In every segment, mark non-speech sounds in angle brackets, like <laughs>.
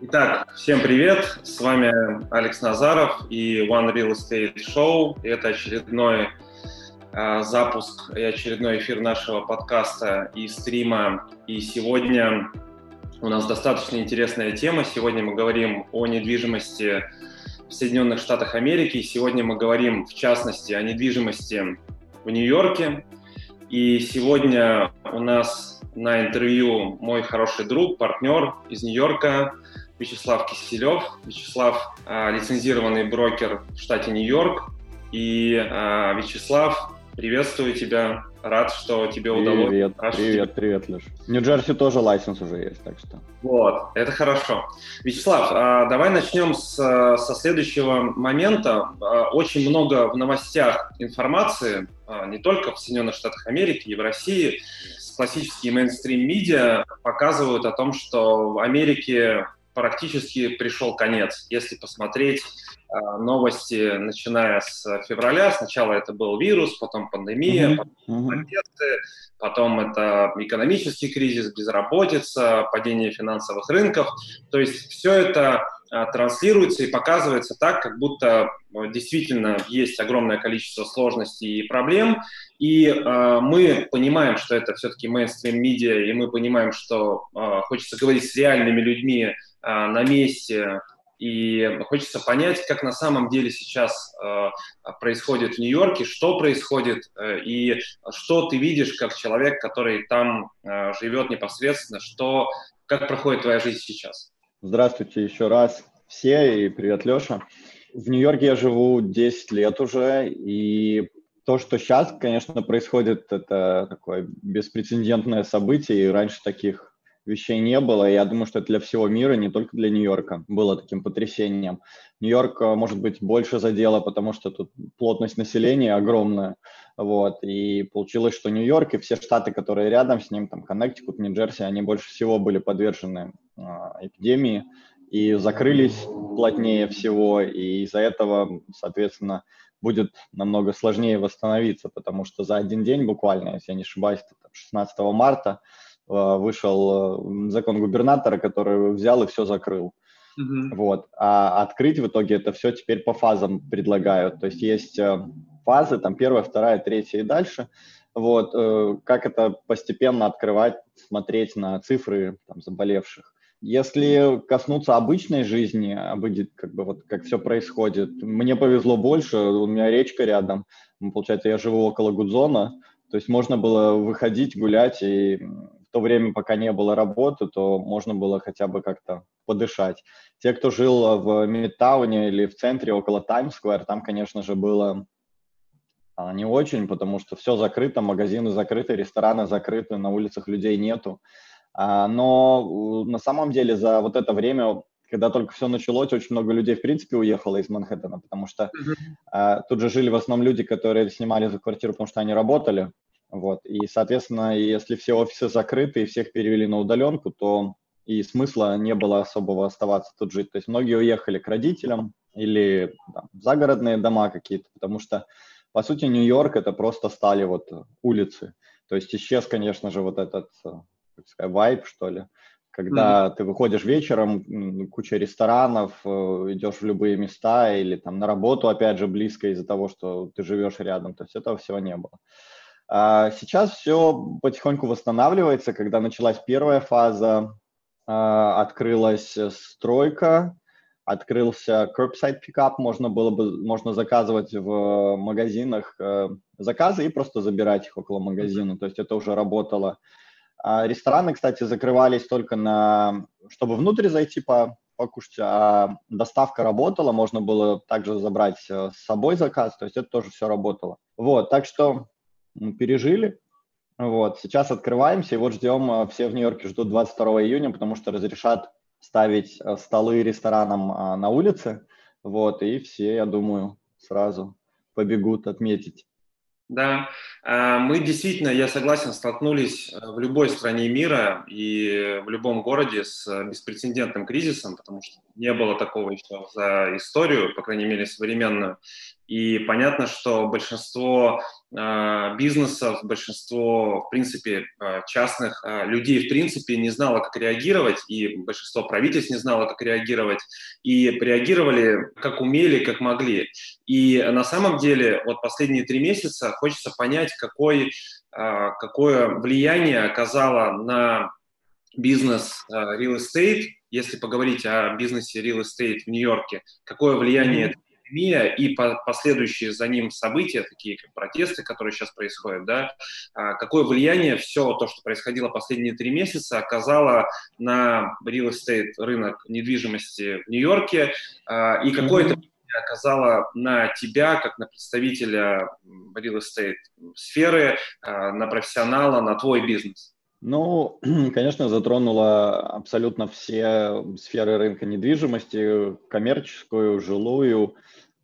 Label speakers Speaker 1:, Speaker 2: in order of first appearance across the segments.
Speaker 1: Итак, всем привет! С вами Алекс Назаров и One Real Estate Show. Это очередной э, запуск и очередной эфир нашего подкаста и стрима. И сегодня у нас достаточно интересная тема. Сегодня мы говорим о недвижимости в Соединенных Штатах Америки. Сегодня мы говорим, в частности, о недвижимости в Нью-Йорке. И сегодня у нас на интервью мой хороший друг, партнер из Нью-Йорка Вячеслав Киселев. Вячеслав а, лицензированный брокер в штате Нью-Йорк. И а, Вячеслав, приветствую тебя. Рад, что тебе
Speaker 2: привет,
Speaker 1: удалось.
Speaker 2: Привет, привет, привет, Леш. В Нью-Джерси тоже лайсенс уже есть, так что.
Speaker 1: Вот, это хорошо. Вячеслав, а, давай начнем с, со следующего момента. Очень много в новостях информации, не только в Соединенных Штатах Америки и в России. Классические мейнстрим-медиа показывают о том, что в Америке практически пришел конец. Если посмотреть э, новости, начиная с февраля, сначала это был вирус, потом пандемия, mm-hmm. потом протесты, потом это экономический кризис, безработица, падение финансовых рынков. То есть все это э, транслируется и показывается так, как будто э, действительно есть огромное количество сложностей и проблем, и э, мы понимаем, что это все-таки мейнстрим-медиа, и мы понимаем, что э, хочется говорить с реальными людьми, на месте, и хочется понять, как на самом деле сейчас э, происходит в Нью-Йорке, что происходит, э, и что ты видишь как человек, который там э, живет непосредственно, что, как проходит твоя жизнь сейчас.
Speaker 2: Здравствуйте еще раз все, и привет, Леша. В Нью-Йорке я живу 10 лет уже, и то, что сейчас, конечно, происходит, это такое беспрецедентное событие, и раньше таких вещей не было. Я думаю, что это для всего мира, не только для Нью-Йорка, было таким потрясением. Нью-Йорк, э, может быть, больше задело, потому что тут плотность населения огромная. Вот. И получилось, что Нью-Йорк и все штаты, которые рядом с ним, там, Коннектикут, Нью-Джерси, они больше всего были подвержены э, эпидемии и закрылись плотнее всего. И из-за этого, соответственно, будет намного сложнее восстановиться, потому что за один день буквально, если я не ошибаюсь, 16 марта, вышел э, закон губернатора, который взял и все закрыл. Uh-huh. Вот. А открыть в итоге это все теперь по фазам предлагают. То есть есть э, фазы, там первая, вторая, третья и дальше. Вот. Как это постепенно открывать, смотреть на цифры там, заболевших. Если коснуться обычной жизни, как бы вот как все происходит, мне повезло больше, у меня речка рядом, получается, я живу около Гудзона, то есть можно было выходить, гулять и в то время, пока не было работы, то можно было хотя бы как-то подышать. Те, кто жил в Мидтауне или в центре около Таймс-сквер, там, конечно же, было а, не очень, потому что все закрыто, магазины закрыты, рестораны закрыты, на улицах людей нету. А, но на самом деле за вот это время, когда только все началось, очень много людей, в принципе, уехало из Манхэттена, потому что mm-hmm. тут же жили в основном люди, которые снимали за квартиру, потому что они работали, вот. И, соответственно, если все офисы закрыты и всех перевели на удаленку, то и смысла не было особого оставаться тут жить. То есть многие уехали к родителям или там, загородные дома какие-то, потому что, по сути, Нью-Йорк это просто стали вот улицы. То есть исчез, конечно же, вот этот, как сказать, вайб, что ли, когда mm-hmm. ты выходишь вечером, куча ресторанов, э, идешь в любые места или там на работу, опять же, близко из-за того, что ты живешь рядом. То есть этого всего не было. А сейчас все потихоньку восстанавливается. Когда началась первая фаза, а, открылась стройка, открылся curbside pickup, можно было бы можно заказывать в магазинах э, заказы и просто забирать их около магазина. То есть это уже работало. А рестораны, кстати, закрывались только на, чтобы внутрь зайти по покушать, а доставка работала, можно было также забрать э, с собой заказ, то есть это тоже все работало. Вот, так что пережили. Вот, сейчас открываемся, и вот ждем, э, все в Нью-Йорке ждут 22 июня, потому что разрешат ставить э, столы ресторанам а, на улице, вот, и все, я думаю, сразу побегут отметить.
Speaker 1: Да, а, мы действительно, я согласен, столкнулись э, в любой стране мира и в любом городе с беспрецедентным кризисом, потому что не было такого еще за историю, по крайней мере, современную. И понятно, что большинство э, бизнесов, большинство, в принципе, э, частных э, людей, в принципе, не знало, как реагировать, и большинство правительств не знало, как реагировать, и реагировали как умели, как могли. И на самом деле, вот последние три месяца хочется понять, какой, э, какое влияние оказало на бизнес э, real estate, если поговорить о бизнесе real estate в Нью-Йорке, какое влияние mm-hmm пандемия и последующие за ним события, такие как протесты, которые сейчас происходят, да, а, какое влияние все то, что происходило последние три месяца, оказало на real estate рынок недвижимости в Нью-Йорке, а, и какое это оказало на тебя, как на представителя real estate сферы, а, на профессионала, на твой бизнес?
Speaker 2: Ну, <clears throat> конечно, затронула абсолютно все сферы рынка недвижимости, коммерческую, жилую,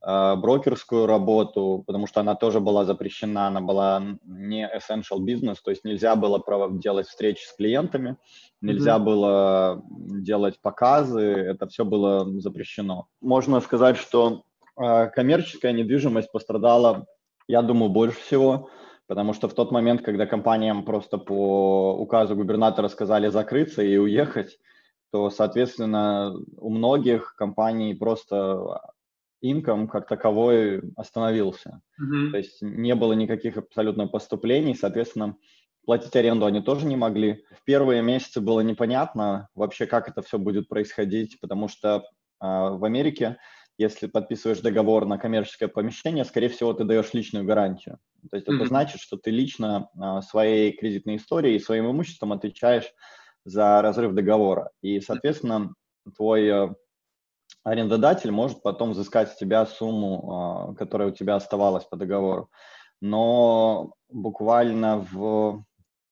Speaker 2: а, брокерскую работу, потому что она тоже была запрещена, она была не essential business, то есть нельзя было делать встречи с клиентами, нельзя mm-hmm. было делать показы, это все было запрещено. Можно сказать, что а, коммерческая недвижимость пострадала, я думаю, больше всего, потому что в тот момент, когда компаниям просто по указу губернатора сказали закрыться и уехать, то, соответственно, у многих компаний просто инком как таковой остановился. Mm-hmm. То есть не было никаких абсолютно поступлений, соответственно, платить аренду они тоже не могли. В первые месяцы было непонятно вообще, как это все будет происходить, потому что э, в Америке, если подписываешь договор на коммерческое помещение, скорее всего, ты даешь личную гарантию. То есть mm-hmm. это значит, что ты лично э, своей кредитной историей и своим имуществом отвечаешь за разрыв договора. И, соответственно, твой э, арендодатель может потом взыскать с тебя сумму, а, которая у тебя оставалась по договору. Но буквально в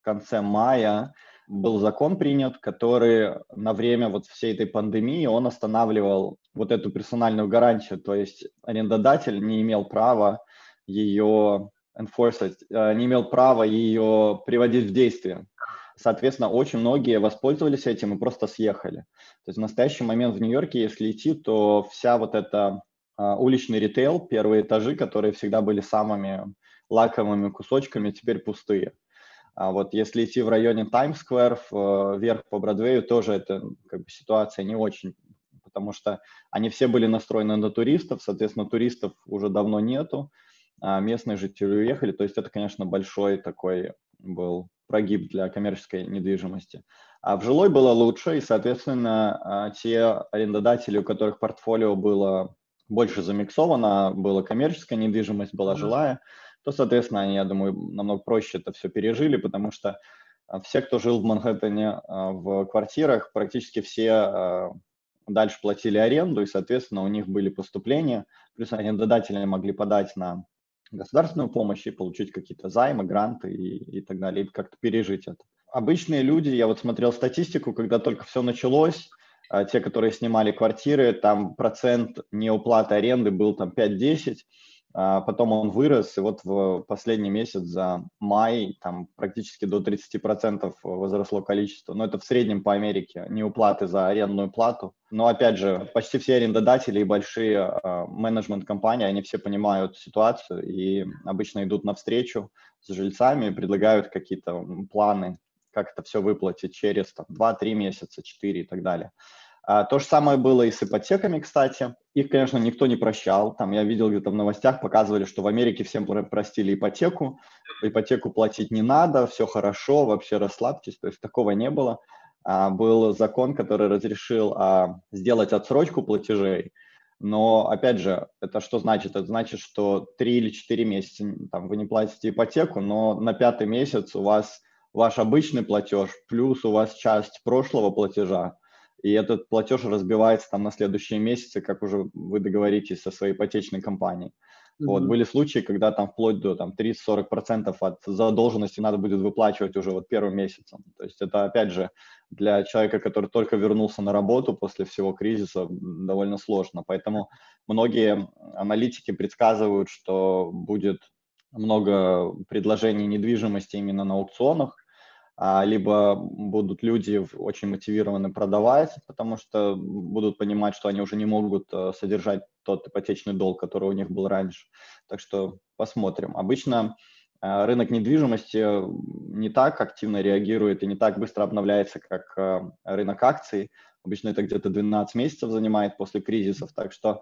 Speaker 2: конце мая был закон принят, который на время вот всей этой пандемии он останавливал вот эту персональную гарантию, то есть арендодатель не имел права ее enforce, э, не имел права ее приводить в действие. Соответственно, очень многие воспользовались этим и просто съехали. То есть в настоящий момент в Нью-Йорке, если идти, то вся вот эта а, уличный ритейл, первые этажи, которые всегда были самыми лакомыми кусочками, теперь пустые. А вот если идти в районе Таймс-сквер, э, вверх по Бродвею, тоже это как бы ситуация не очень, потому что они все были настроены на туристов, соответственно, туристов уже давно нету, а местные жители уехали, то есть это, конечно, большой такой был прогиб для коммерческой недвижимости. А в жилой было лучше, и, соответственно, а, те арендодатели, у которых портфолио было больше замиксовано, была коммерческая недвижимость, была жилая, то, соответственно, они, я думаю, намного проще это все пережили, потому что а, все, кто жил в Манхэттене а, в квартирах, практически все дальше платили аренду, и, соответственно, у них были поступления, плюс арендодатели могли подать на государственную помощь и получить какие-то займы, гранты и, и так далее, и как-то пережить это. Обычные люди, я вот смотрел статистику, когда только все началось, а, те, которые снимали квартиры, там процент неуплаты аренды был там 5-10, а потом он вырос, и вот в последний месяц за май там практически до 30% возросло количество. Но это в среднем по Америке, не уплаты за арендную плату. Но опять же, почти все арендодатели и большие э, менеджмент-компании, они все понимают ситуацию и обычно идут навстречу с жильцами, предлагают какие-то планы, как это все выплатить через там, 2-3 месяца, 4 и так далее. А, то же самое было и с ипотеками, кстати. Их, конечно, никто не прощал. Там я видел где-то в новостях, показывали, что в Америке всем простили ипотеку. Ипотеку платить не надо, все хорошо, вообще расслабьтесь. То есть такого не было. А, был закон, который разрешил а, сделать отсрочку платежей. Но, опять же, это что значит? Это значит, что 3 или 4 месяца там, вы не платите ипотеку, но на пятый месяц у вас ваш обычный платеж, плюс у вас часть прошлого платежа, и этот платеж разбивается там на следующие месяцы, как уже вы договоритесь со своей ипотечной компанией. Mm-hmm. Вот, были случаи, когда там вплоть до там, 30-40% от задолженности надо будет выплачивать уже вот первым месяцем. То есть это, опять же, для человека, который только вернулся на работу после всего кризиса, довольно сложно. Поэтому многие аналитики предсказывают, что будет много предложений недвижимости именно на аукционах, либо будут люди очень мотивированы продавать, потому что будут понимать, что они уже не могут э, содержать тот ипотечный долг, который у них был раньше. Так что посмотрим. Обычно э, рынок недвижимости не так активно реагирует и не так быстро обновляется, как э, рынок акций. Обычно это где-то 12 месяцев занимает после кризисов, так что а,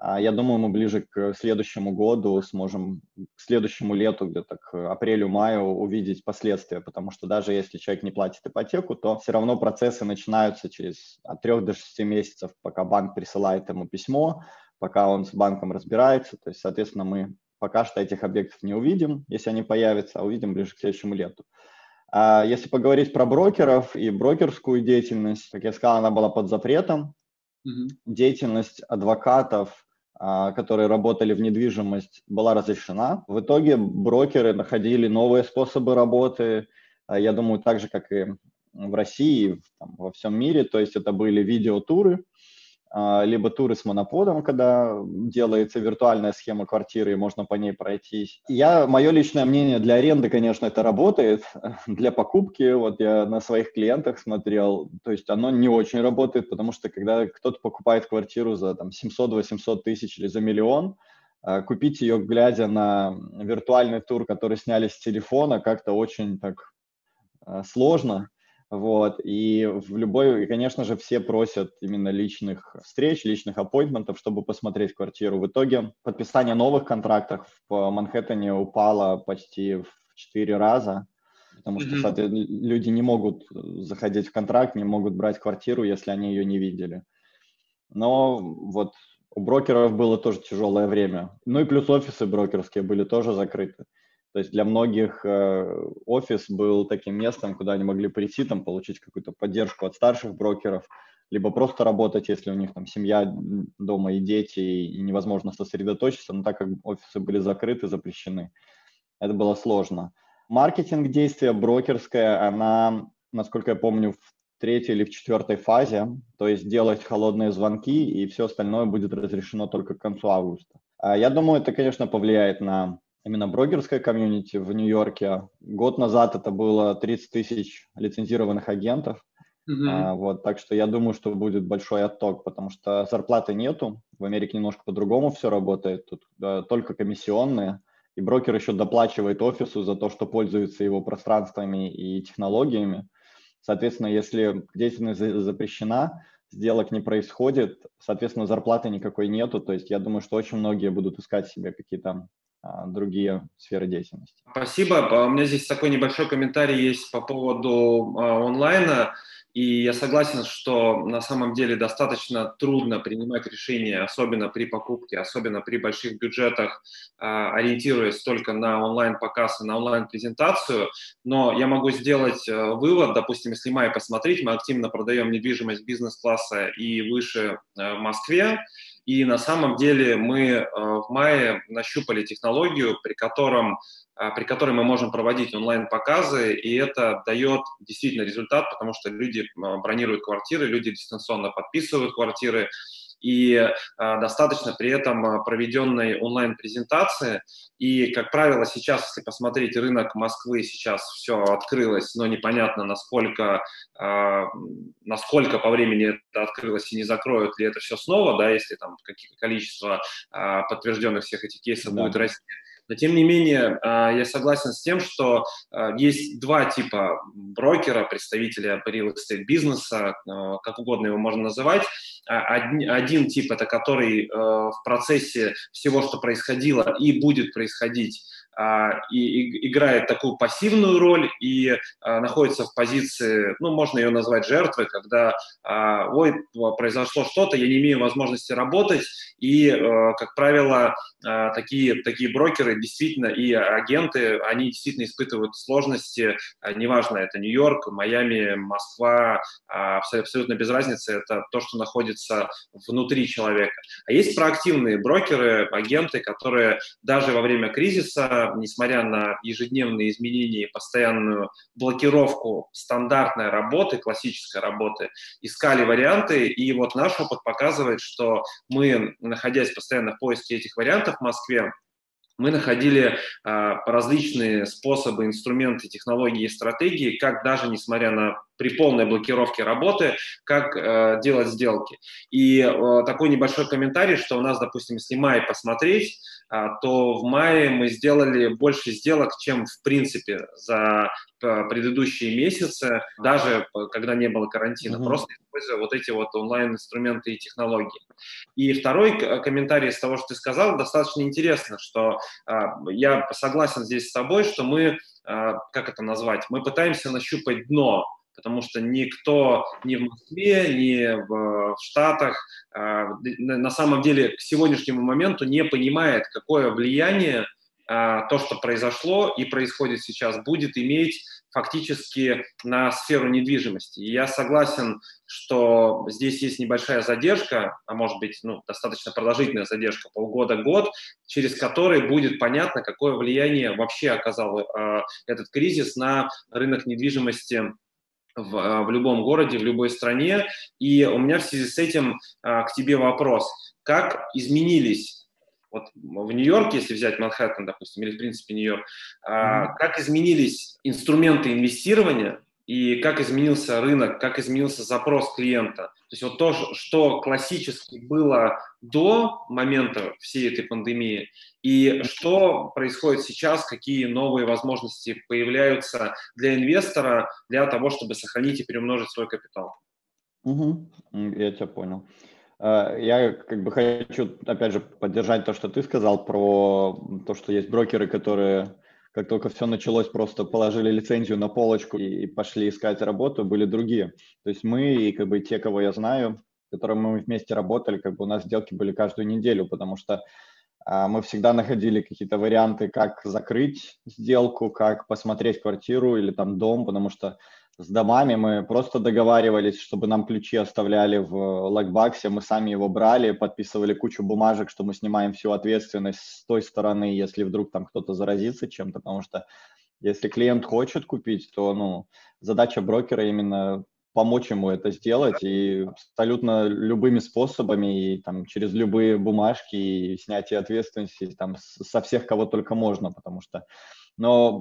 Speaker 2: я думаю, мы ближе к следующему году сможем, к следующему лету, где-то к апрелю-маю увидеть последствия, потому что даже если человек не платит ипотеку, то все равно процессы начинаются через от 3 до 6 месяцев, пока банк присылает ему письмо, пока он с банком разбирается. То есть, соответственно, мы пока что этих объектов не увидим, если они появятся, а увидим ближе к следующему лету. А если поговорить про брокеров и брокерскую деятельность, как я сказал, она была под запретом. Mm-hmm. Деятельность адвокатов, а, которые работали в недвижимость, была разрешена. В итоге брокеры находили новые способы работы. А, я думаю, так же, как и в России, там, во всем мире. То есть это были видеотуры, либо туры с моноподом, когда делается виртуальная схема квартиры, и можно по ней пройтись. Я, мое личное мнение, для аренды, конечно, это работает, <laughs> для покупки, вот я на своих клиентах смотрел, то есть оно не очень работает, потому что когда кто-то покупает квартиру за там 700-800 тысяч или за миллион, а, купить ее, глядя на виртуальный тур, который сняли с телефона, как-то очень так а, сложно. Вот, и в любой, и, конечно же, все просят именно личных встреч, личных аппоинтментов, чтобы посмотреть квартиру. В итоге подписание новых контрактов в Манхэттене упало почти в четыре раза, потому что, соответственно, люди не могут заходить в контракт, не могут брать квартиру, если они ее не видели. Но вот у брокеров было тоже тяжелое время. Ну и плюс офисы брокерские были тоже закрыты. То есть для многих э, офис был таким местом, куда они могли прийти, там, получить какую-то поддержку от старших брокеров, либо просто работать, если у них там семья дома и дети, и невозможно сосредоточиться, но так как офисы были закрыты, запрещены, это было сложно. Маркетинг действия брокерская, она, насколько я помню, в третьей или в четвертой фазе, то есть делать холодные звонки, и все остальное будет разрешено только к концу августа. А я думаю, это, конечно, повлияет на именно брокерское комьюнити в Нью-Йорке. Год назад это было 30 тысяч лицензированных агентов. Mm-hmm. А, вот, так что я думаю, что будет большой отток, потому что зарплаты нету. В Америке немножко по-другому все работает. Тут да, только комиссионные. И брокер еще доплачивает офису за то, что пользуется его пространствами и технологиями. Соответственно, если деятельность запрещена, сделок не происходит, соответственно, зарплаты никакой нету. То есть я думаю, что очень многие будут искать себе какие-то другие сферы деятельности.
Speaker 1: Спасибо. А у меня здесь такой небольшой комментарий есть по поводу а, онлайна. И я согласен, что на самом деле достаточно трудно принимать решения, особенно при покупке, особенно при больших бюджетах, ориентируясь только на онлайн-показ и на онлайн-презентацию. Но я могу сделать э, вывод, допустим, если май посмотреть, мы активно продаем недвижимость бизнес-класса и выше э, в Москве. И на самом деле мы э, в мае нащупали технологию, при, котором, э, при которой мы можем проводить онлайн-показы, и это дает действительно результат, потому что люди э, бронируют квартиры, люди дистанционно подписывают квартиры, и э, достаточно при этом э, проведенной онлайн-презентации. И, как правило, сейчас, если посмотреть рынок Москвы, сейчас все открылось, но непонятно, насколько, э, насколько по времени это открылось и не закроют ли это все снова, да, если там какие количество подтвержденных всех этих кейсов да. будет расти. Но тем не менее, а, я согласен с тем, что а, есть два типа брокера, представителя real estate бизнеса, а, как угодно его можно называть. Один тип это который в процессе всего, что происходило и будет происходить, и, играет такую пассивную роль и а, находится в позиции, ну, можно ее назвать жертвой, когда, а, ой, произошло что-то, я не имею возможности работать, и, как правило, такие, такие брокеры действительно и агенты, они действительно испытывают сложности, неважно, это Нью-Йорк, Майами, Москва, абсолютно без разницы, это то, что находится внутри человека. А есть проактивные брокеры, агенты, которые даже во время кризиса несмотря на ежедневные изменения и постоянную блокировку стандартной работы, классической работы, искали варианты. И вот наш опыт показывает, что мы, находясь постоянно в поиске этих вариантов в Москве, мы находили а, различные способы, инструменты, технологии и стратегии, как даже несмотря на при полной блокировке работы, как э, делать сделки. И э, такой небольшой комментарий, что у нас, допустим, если май посмотреть, э, то в мае мы сделали больше сделок, чем в принципе за э, предыдущие месяцы, даже когда не было карантина, mm-hmm. просто используя вот эти вот онлайн-инструменты и технологии. И второй комментарий из того, что ты сказал, достаточно интересно, что э, я согласен здесь с тобой, что мы, э, как это назвать, мы пытаемся нащупать дно потому что никто ни в Москве, ни в, в Штатах э, на самом деле к сегодняшнему моменту не понимает, какое влияние э, то, что произошло и происходит сейчас, будет иметь фактически на сферу недвижимости. И я согласен, что здесь есть небольшая задержка, а может быть, ну, достаточно продолжительная задержка, полгода-год, через который будет понятно, какое влияние вообще оказал э, этот кризис на рынок недвижимости в, а, в любом городе, в любой стране. И у меня в связи с этим а, к тебе вопрос. Как изменились вот в Нью-Йорке, если взять Манхэттен, допустим, или в принципе Нью-Йорк, mm-hmm. как изменились инструменты инвестирования и как изменился рынок, как изменился запрос клиента. То есть вот то, что классически было до момента всей этой пандемии, и что происходит сейчас, какие новые возможности появляются для инвестора для того, чтобы сохранить и перемножить свой капитал.
Speaker 2: Угу, я тебя понял. А, я как бы хочу, опять же, поддержать то, что ты сказал про то, что есть брокеры, которые как только все началось, просто положили лицензию на полочку и пошли искать работу, были другие. То есть мы и как бы те, кого я знаю, с которыми мы вместе работали, как бы у нас сделки были каждую неделю, потому что а, мы всегда находили какие-то варианты, как закрыть сделку, как посмотреть квартиру или там дом, потому что с домами. Мы просто договаривались, чтобы нам ключи оставляли в локбаксе, мы сами его брали, подписывали кучу бумажек, что мы снимаем всю ответственность с той стороны, если вдруг там кто-то заразится чем-то, потому что если клиент хочет купить, то ну, задача брокера именно помочь ему это сделать и абсолютно любыми способами и там через любые бумажки и снятие ответственности там со всех кого только можно, потому что, но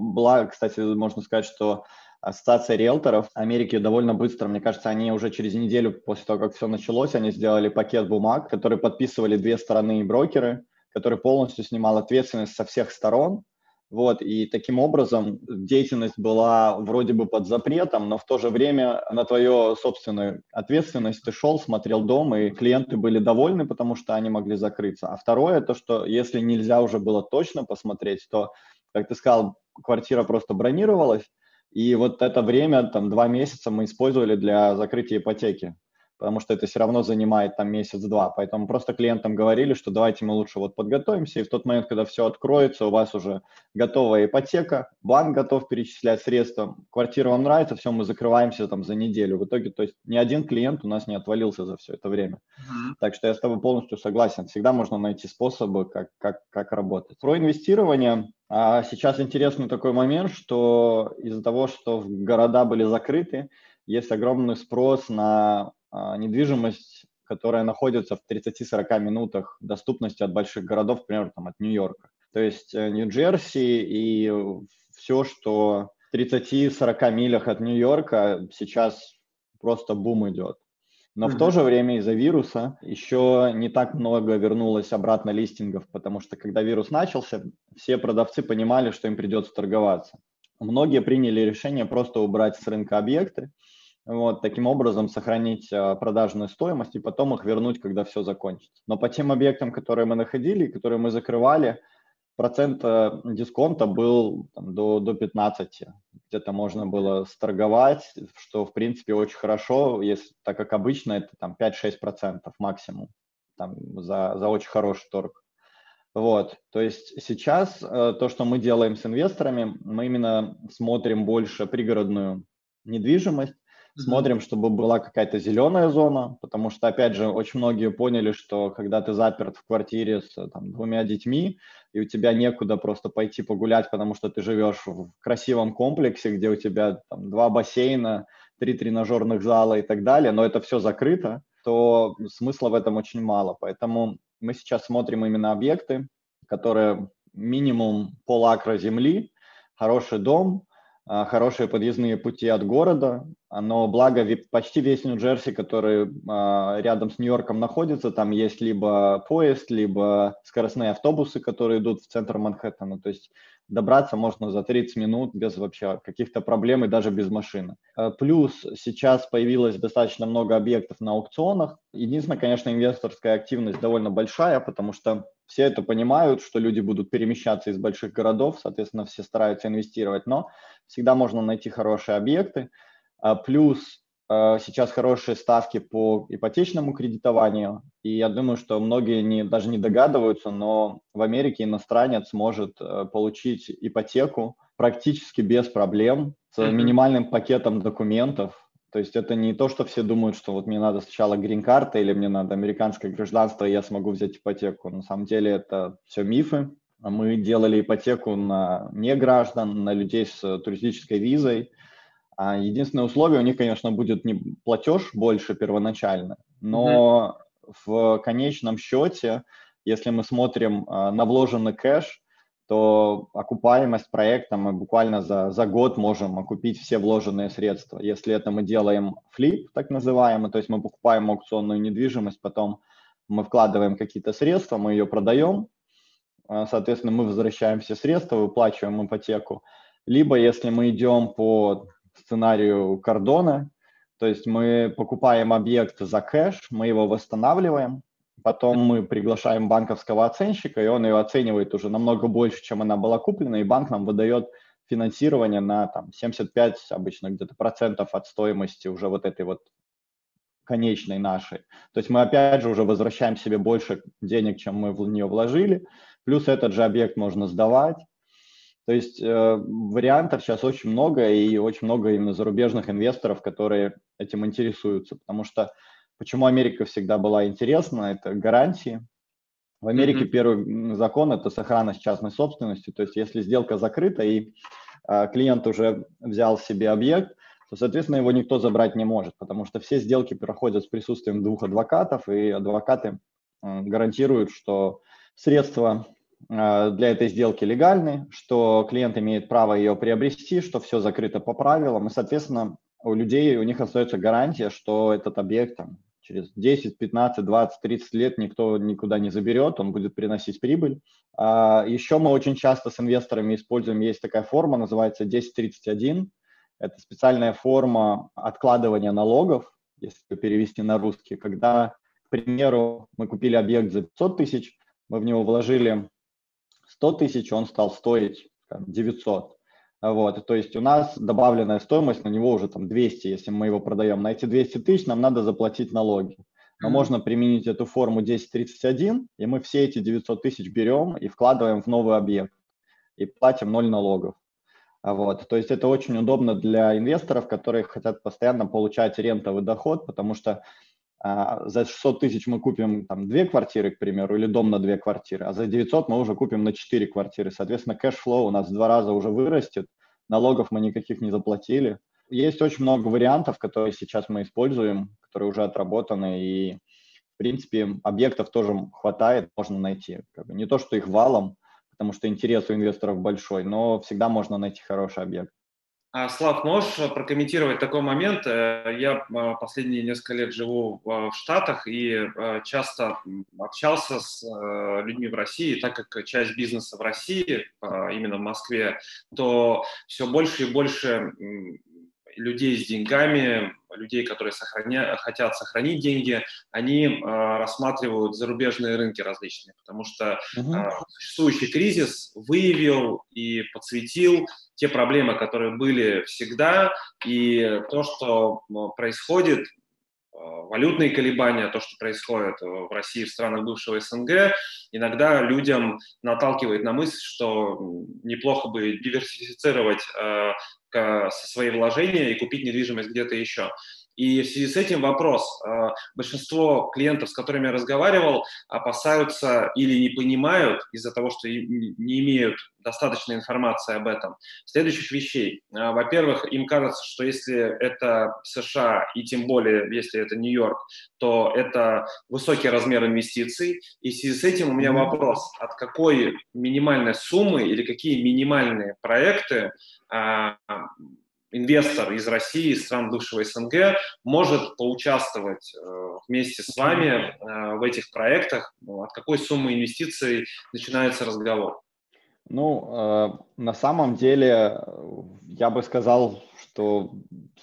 Speaker 2: кстати, можно сказать, что Ассоциация риэлторов Америки довольно быстро, мне кажется, они уже через неделю после того, как все началось, они сделали пакет бумаг, который подписывали две стороны и брокеры, который полностью снимал ответственность со всех сторон. Вот, и таким образом деятельность была вроде бы под запретом, но в то же время на твою собственную ответственность ты шел, смотрел дом, и клиенты были довольны, потому что они могли закрыться. А второе, то, что если нельзя уже было точно посмотреть, то, как ты сказал, квартира просто бронировалась, и вот это время, там, два месяца мы использовали для закрытия ипотеки, потому что это все равно занимает там месяц-два. Поэтому просто клиентам говорили, что давайте мы лучше вот подготовимся, и в тот момент, когда все откроется, у вас уже готовая ипотека, банк готов перечислять средства, квартира вам нравится, все, мы закрываемся там за неделю. В итоге, то есть ни один клиент у нас не отвалился за все это время. Mm-hmm. Так что я с тобой полностью согласен. Всегда можно найти способы, как, как, как работать. Про инвестирование а сейчас интересный такой момент, что из-за того, что города были закрыты, есть огромный спрос на а, недвижимость, которая находится в 30-40 минутах доступности от больших городов, например, там, от Нью-Йорка. То есть э, Нью-Джерси и все, что в 30-40 милях от Нью-Йорка сейчас просто бум идет. Но mm-hmm. в то же время из-за вируса еще не так много вернулось обратно листингов, потому что когда вирус начался, все продавцы понимали, что им придется торговаться. Многие приняли решение просто убрать с рынка объекты, вот, таким образом сохранить а, продажную стоимость и потом их вернуть, когда все закончится. Но по тем объектам, которые мы находили, которые мы закрывали, процент дисконта был там, до, до 15. Где-то можно было сторговать, что, в принципе, очень хорошо, если, так как обычно это там 5-6% максимум там, за, за очень хороший торг. Вот, то есть сейчас э, то, что мы делаем с инвесторами, мы именно смотрим больше пригородную недвижимость, Смотрим, чтобы была какая-то зеленая зона, потому что, опять же, очень многие поняли, что когда ты заперт в квартире с там, двумя детьми, и у тебя некуда просто пойти погулять, потому что ты живешь в красивом комплексе, где у тебя там, два бассейна, три тренажерных зала и так далее, но это все закрыто, то смысла в этом очень мало. Поэтому мы сейчас смотрим именно объекты, которые минимум полакра земли, хороший дом, хорошие подъездные пути от города, но благо почти весь Нью-Джерси, который а, рядом с Нью-Йорком находится, там есть либо поезд, либо скоростные автобусы, которые идут в центр Манхэттена, то есть добраться можно за 30 минут без вообще каких-то проблем и даже без машины. А, плюс сейчас появилось достаточно много объектов на аукционах. Единственное, конечно, инвесторская активность довольно большая, потому что все это понимают, что люди будут перемещаться из больших городов, соответственно, все стараются инвестировать, но всегда можно найти хорошие объекты. А, плюс а, сейчас хорошие ставки по ипотечному кредитованию, и я думаю, что многие не, даже не догадываются, но в Америке иностранец может э, получить ипотеку практически без проблем, с минимальным пакетом документов, то есть это не то, что все думают, что вот мне надо сначала грин-карта или мне надо американское гражданство, и я смогу взять ипотеку. На самом деле это все мифы. Мы делали ипотеку на неграждан, на людей с туристической визой. А единственное условие у них, конечно, будет не платеж больше первоначально, но mm-hmm. в конечном счете, если мы смотрим а, на вложенный кэш, то окупаемость проекта мы буквально за, за год можем окупить все вложенные средства. Если это мы делаем флип, так называемый, то есть мы покупаем аукционную недвижимость, потом мы вкладываем какие-то средства, мы ее продаем, а, соответственно, мы возвращаем все средства, выплачиваем ипотеку. Либо если мы идем по сценарию кордона, то есть мы покупаем объект за кэш, мы его восстанавливаем, Потом мы приглашаем банковского оценщика, и он ее оценивает уже намного больше, чем она была куплена, и банк нам выдает финансирование на там, 75 обычно где-то процентов от стоимости уже вот этой вот конечной нашей. То есть мы опять же уже возвращаем себе больше денег, чем мы в нее вложили, плюс этот же объект можно сдавать. То есть э, вариантов сейчас очень много, и очень много именно зарубежных инвесторов, которые этим интересуются, потому что Почему Америка всегда была интересна? Это гарантии. В Америке mm-hmm. первый закон – это сохранность частной собственности. То есть если сделка закрыта и э, клиент уже взял себе объект, то, соответственно, его никто забрать не может, потому что все сделки проходят с присутствием двух адвокатов, и адвокаты э, гарантируют, что средства э, для этой сделки легальны, что клиент имеет право ее приобрести, что все закрыто по правилам, и, соответственно, у людей, у них остается гарантия, что этот объект там, через 10, 15, 20, 30 лет никто никуда не заберет, он будет приносить прибыль. А еще мы очень часто с инвесторами используем, есть такая форма, называется 1031. Это специальная форма откладывания налогов, если перевести на русский, когда, к примеру, мы купили объект за 500 тысяч, мы в него вложили 100 тысяч, он стал стоить 900. Вот, то есть у нас добавленная стоимость на него уже там 200, если мы его продаем. На эти 200 тысяч нам надо заплатить налоги. Но mm-hmm. можно применить эту форму 1031, и мы все эти 900 тысяч берем и вкладываем в новый объект. И платим ноль налогов. Вот. То есть это очень удобно для инвесторов, которые хотят постоянно получать рентовый доход, потому что за 600 тысяч мы купим там две квартиры, к примеру, или дом на две квартиры, а за 900 мы уже купим на четыре квартиры. Соответственно, cash flow у нас в два раза уже вырастет, налогов мы никаких не заплатили. Есть очень много вариантов, которые сейчас мы используем, которые уже отработаны, и, в принципе, объектов тоже хватает, можно найти. Как бы не то, что их валом, потому что интерес у инвесторов большой, но всегда можно найти хороший объект.
Speaker 1: А, Слав, можешь прокомментировать такой момент? Э, я а, последние несколько лет живу в Штатах и часто общался с э, людьми в России, так как часть бизнеса в России, именно в Москве, то все больше и больше людей с деньгами, людей, которые сохраня... хотят сохранить деньги, они э, рассматривают зарубежные рынки различные, потому что э, существующий кризис выявил и подсветил те проблемы, которые были всегда, и то, что происходит, валютные колебания, то, что происходит в России, в странах бывшего СНГ, иногда людям наталкивает на мысль, что неплохо бы диверсифицировать э, свои вложения и купить недвижимость где-то еще. И в связи с этим вопрос. Большинство клиентов, с которыми я разговаривал, опасаются или не понимают из-за того, что не имеют достаточной информации об этом. Следующих вещей. Во-первых, им кажется, что если это США, и тем более, если это Нью-Йорк, то это высокий размер инвестиций. И в связи с этим у меня вопрос. От какой минимальной суммы или какие минимальные проекты инвестор из России, из стран бывшего СНГ может поучаствовать э, вместе с вами э, в этих проектах? Ну, от какой суммы инвестиций начинается разговор?
Speaker 2: Ну, э, на самом деле, я бы сказал, что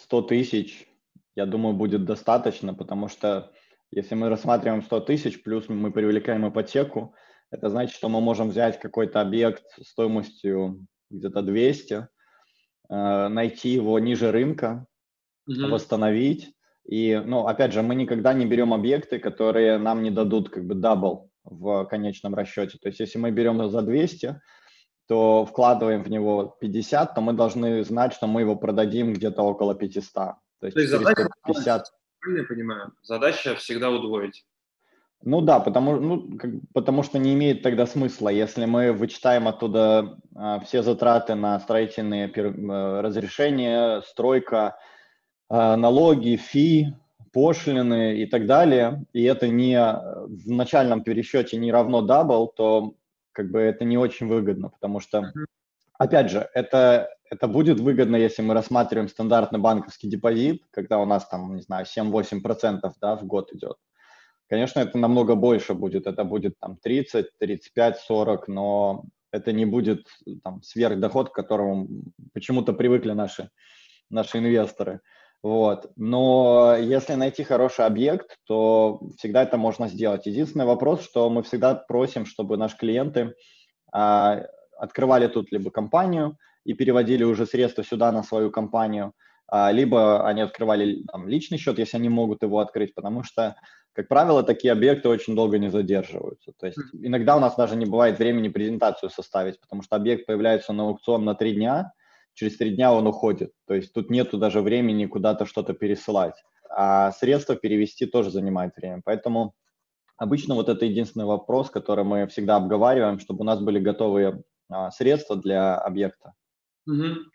Speaker 2: 100 тысяч, я думаю, будет достаточно, потому что если мы рассматриваем 100 тысяч, плюс мы привлекаем ипотеку, это значит, что мы можем взять какой-то объект стоимостью где-то 200, Э, найти его ниже рынка, mm-hmm. восстановить. И, ну, опять же, мы никогда не берем объекты, которые нам не дадут как бы double в конечном расчете. То есть, если мы берем за 200, то вкладываем в него 50, то мы должны знать, что мы его продадим где-то около 500. То
Speaker 1: есть, то есть задача, 50... правильно я понимаю, задача всегда удвоить.
Speaker 2: Ну да, потому, ну, как, потому что не имеет тогда смысла, если мы вычитаем оттуда а, все затраты на строительные пер, а, разрешения, стройка, а, налоги, fee, пошлины и так далее, и это не в начальном пересчете не равно double, то как бы это не очень выгодно, потому что, опять же, это, это будет выгодно, если мы рассматриваем стандартный банковский депозит, когда у нас там, не знаю, 7-8% да, в год идет. Конечно, это намного больше будет, это будет там 30, 35, 40, но это не будет там сверхдоход, к которому почему-то привыкли наши, наши инвесторы. Вот. Но если найти хороший объект, то всегда это можно сделать. Единственный вопрос, что мы всегда просим, чтобы наши клиенты а, открывали тут либо компанию и переводили уже средства сюда на свою компанию, а, либо они открывали там, личный счет, если они могут его открыть, потому что как правило, такие объекты очень долго не задерживаются. То есть иногда у нас даже не бывает времени презентацию составить, потому что объект появляется на аукцион на три дня, через три дня он уходит. То есть тут нету даже времени куда-то что-то пересылать. А средства перевести тоже занимает время. Поэтому обычно вот это единственный вопрос, который мы всегда обговариваем, чтобы у нас были готовые а, средства для объекта.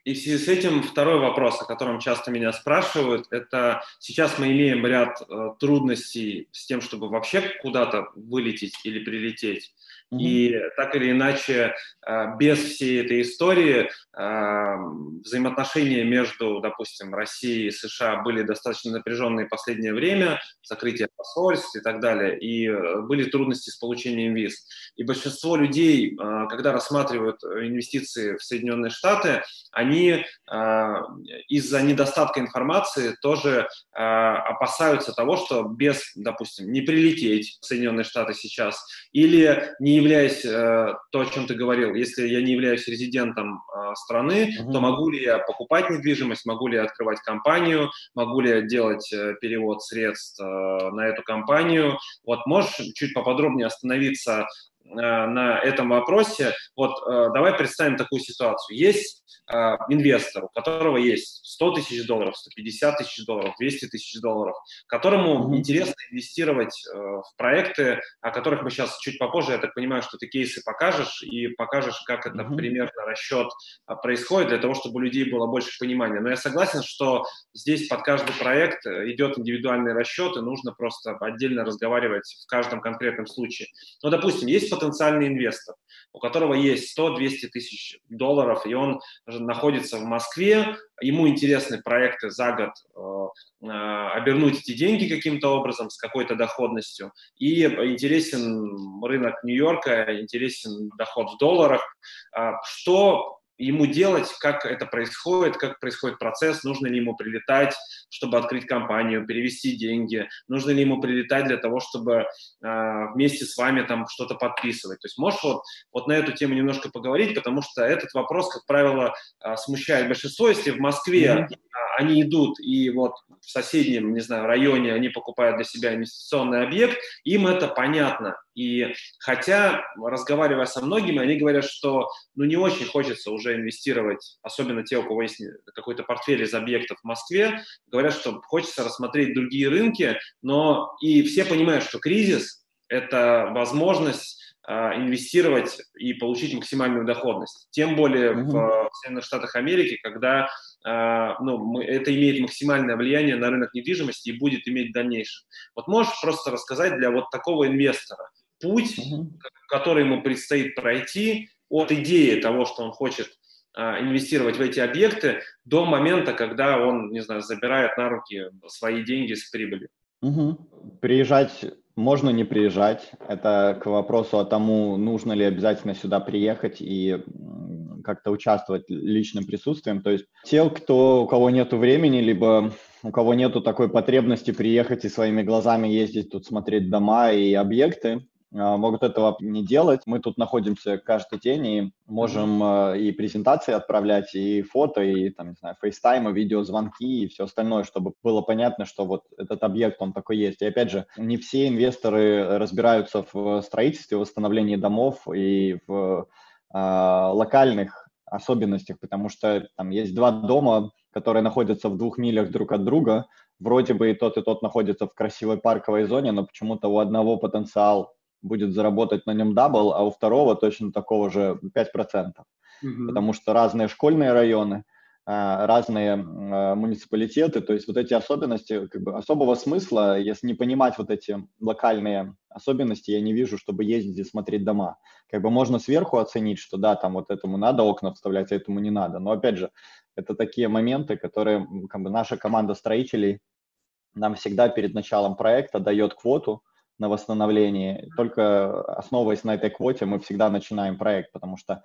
Speaker 1: И в связи с этим второй вопрос, о котором часто меня спрашивают, это сейчас мы имеем ряд э, трудностей с тем, чтобы вообще куда-то вылететь или прилететь. И так или иначе, э, без всей этой истории э, взаимоотношения между, допустим, Россией и США были достаточно напряженные в последнее время, закрытие посольств и так далее, и э, были трудности с получением виз. И большинство людей, когда рассматривают инвестиции в Соединенные Штаты, они из-за недостатка информации тоже опасаются того, что без, допустим, не прилететь в Соединенные Штаты сейчас или не являясь, э, то, о чем ты говорил, если я не являюсь резидентом э, страны, uh-huh. то могу ли я покупать недвижимость, могу ли я открывать компанию, могу ли я делать э, перевод средств на эту компанию. Вот можешь чуть поподробнее остановиться на этом вопросе. Вот давай представим такую ситуацию. Есть э, инвестор, у которого есть 100 тысяч долларов, 150 тысяч долларов, 200 тысяч долларов, которому интересно инвестировать э, в проекты, о которых мы сейчас чуть попозже, я так понимаю, что ты кейсы покажешь и покажешь, как это примерно расчет э, происходит, для того, чтобы у людей было больше понимания. Но я согласен, что здесь под каждый проект э, идет индивидуальный расчет, и нужно просто отдельно разговаривать в каждом конкретном случае. Ну, допустим, есть потенциальный инвестор, у которого есть 100-200 тысяч долларов, и он находится в Москве, ему интересны проекты за год э, э, обернуть эти деньги каким-то образом с какой-то доходностью, и интересен рынок Нью-Йорка, интересен доход в долларах. А что ему делать, как это происходит, как происходит процесс, нужно ли ему прилетать, чтобы открыть компанию, перевести деньги, нужно ли ему прилетать для того, чтобы э, вместе с вами там что-то подписывать. То есть можешь вот, вот на эту тему немножко поговорить, потому что этот вопрос, как правило, э, смущает большинство. Если в Москве mm-hmm. Они идут и вот в соседнем, не знаю, районе они покупают для себя инвестиционный объект, им это понятно. И хотя, разговаривая со многими, они говорят, что ну, не очень хочется уже инвестировать, особенно те, у кого есть какой-то портфель из объектов в Москве, говорят, что хочется рассмотреть другие рынки, но и все понимают, что кризис – это возможность а, инвестировать и получить максимальную доходность. Тем более mm-hmm. в Соединенных Штатах Америки, когда а, ну, это имеет максимальное влияние на рынок недвижимости и будет иметь в дальнейшем. Вот можешь просто рассказать для вот такого инвестора путь, mm-hmm. который ему предстоит пройти от идеи того, что он хочет а, инвестировать в эти объекты, до момента, когда он, не знаю, забирает на руки свои деньги с прибылью.
Speaker 2: Угу. Приезжать можно не приезжать. Это к вопросу о тому, нужно ли обязательно сюда приехать и как-то участвовать личным присутствием. То есть те, кто, у кого нет времени, либо у кого нету такой потребности приехать и своими глазами ездить тут смотреть дома и объекты, а, могут этого не делать. Мы тут находимся каждый день и можем mm-hmm. и презентации отправлять, и фото, и там, не знаю, фейстаймы, видеозвонки и все остальное, чтобы было понятно, что вот этот объект, он такой есть. И опять же, не все инвесторы разбираются в строительстве, восстановлении домов и в э, локальных особенностях, потому что там есть два дома, которые находятся в двух милях друг от друга, вроде бы и тот, и тот находится в красивой парковой зоне, но почему-то у одного потенциал будет заработать на нем double, а у второго точно такого же 5%. Угу. Потому что разные школьные районы, а, разные а, муниципалитеты, то есть вот эти особенности, как бы особого смысла, если не понимать вот эти локальные особенности, я не вижу, чтобы ездить и смотреть дома. Как бы можно сверху оценить, что да, там вот этому надо окна вставлять, а этому не надо. Но опять же, это такие моменты, которые как бы наша команда строителей нам всегда перед началом проекта дает квоту, на восстановление. Только основываясь на этой квоте мы всегда начинаем проект, потому что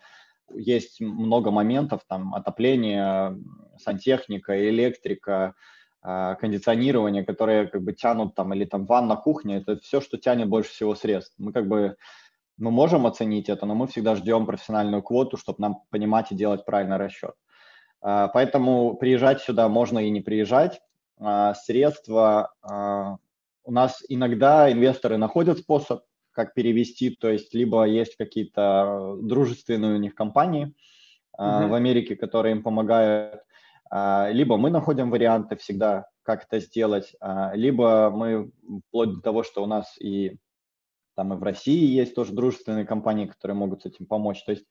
Speaker 2: есть много моментов, там, отопление, сантехника, электрика, а, кондиционирование, которые как бы тянут там, или там ванна, кухня, это все, что тянет больше всего средств. Мы как бы, мы можем оценить это, но мы всегда ждем профессиональную квоту, чтобы нам понимать и делать правильный расчет. А, поэтому приезжать сюда можно и не приезжать. А, средства у нас иногда инвесторы находят способ, как перевести, то есть либо есть какие-то дружественные у них компании mm-hmm. в Америке, которые им помогают, а, либо мы находим варианты всегда, как это сделать, а, либо мы вплоть до того, что у нас и там и в России есть тоже дружественные компании, которые могут с этим помочь. То есть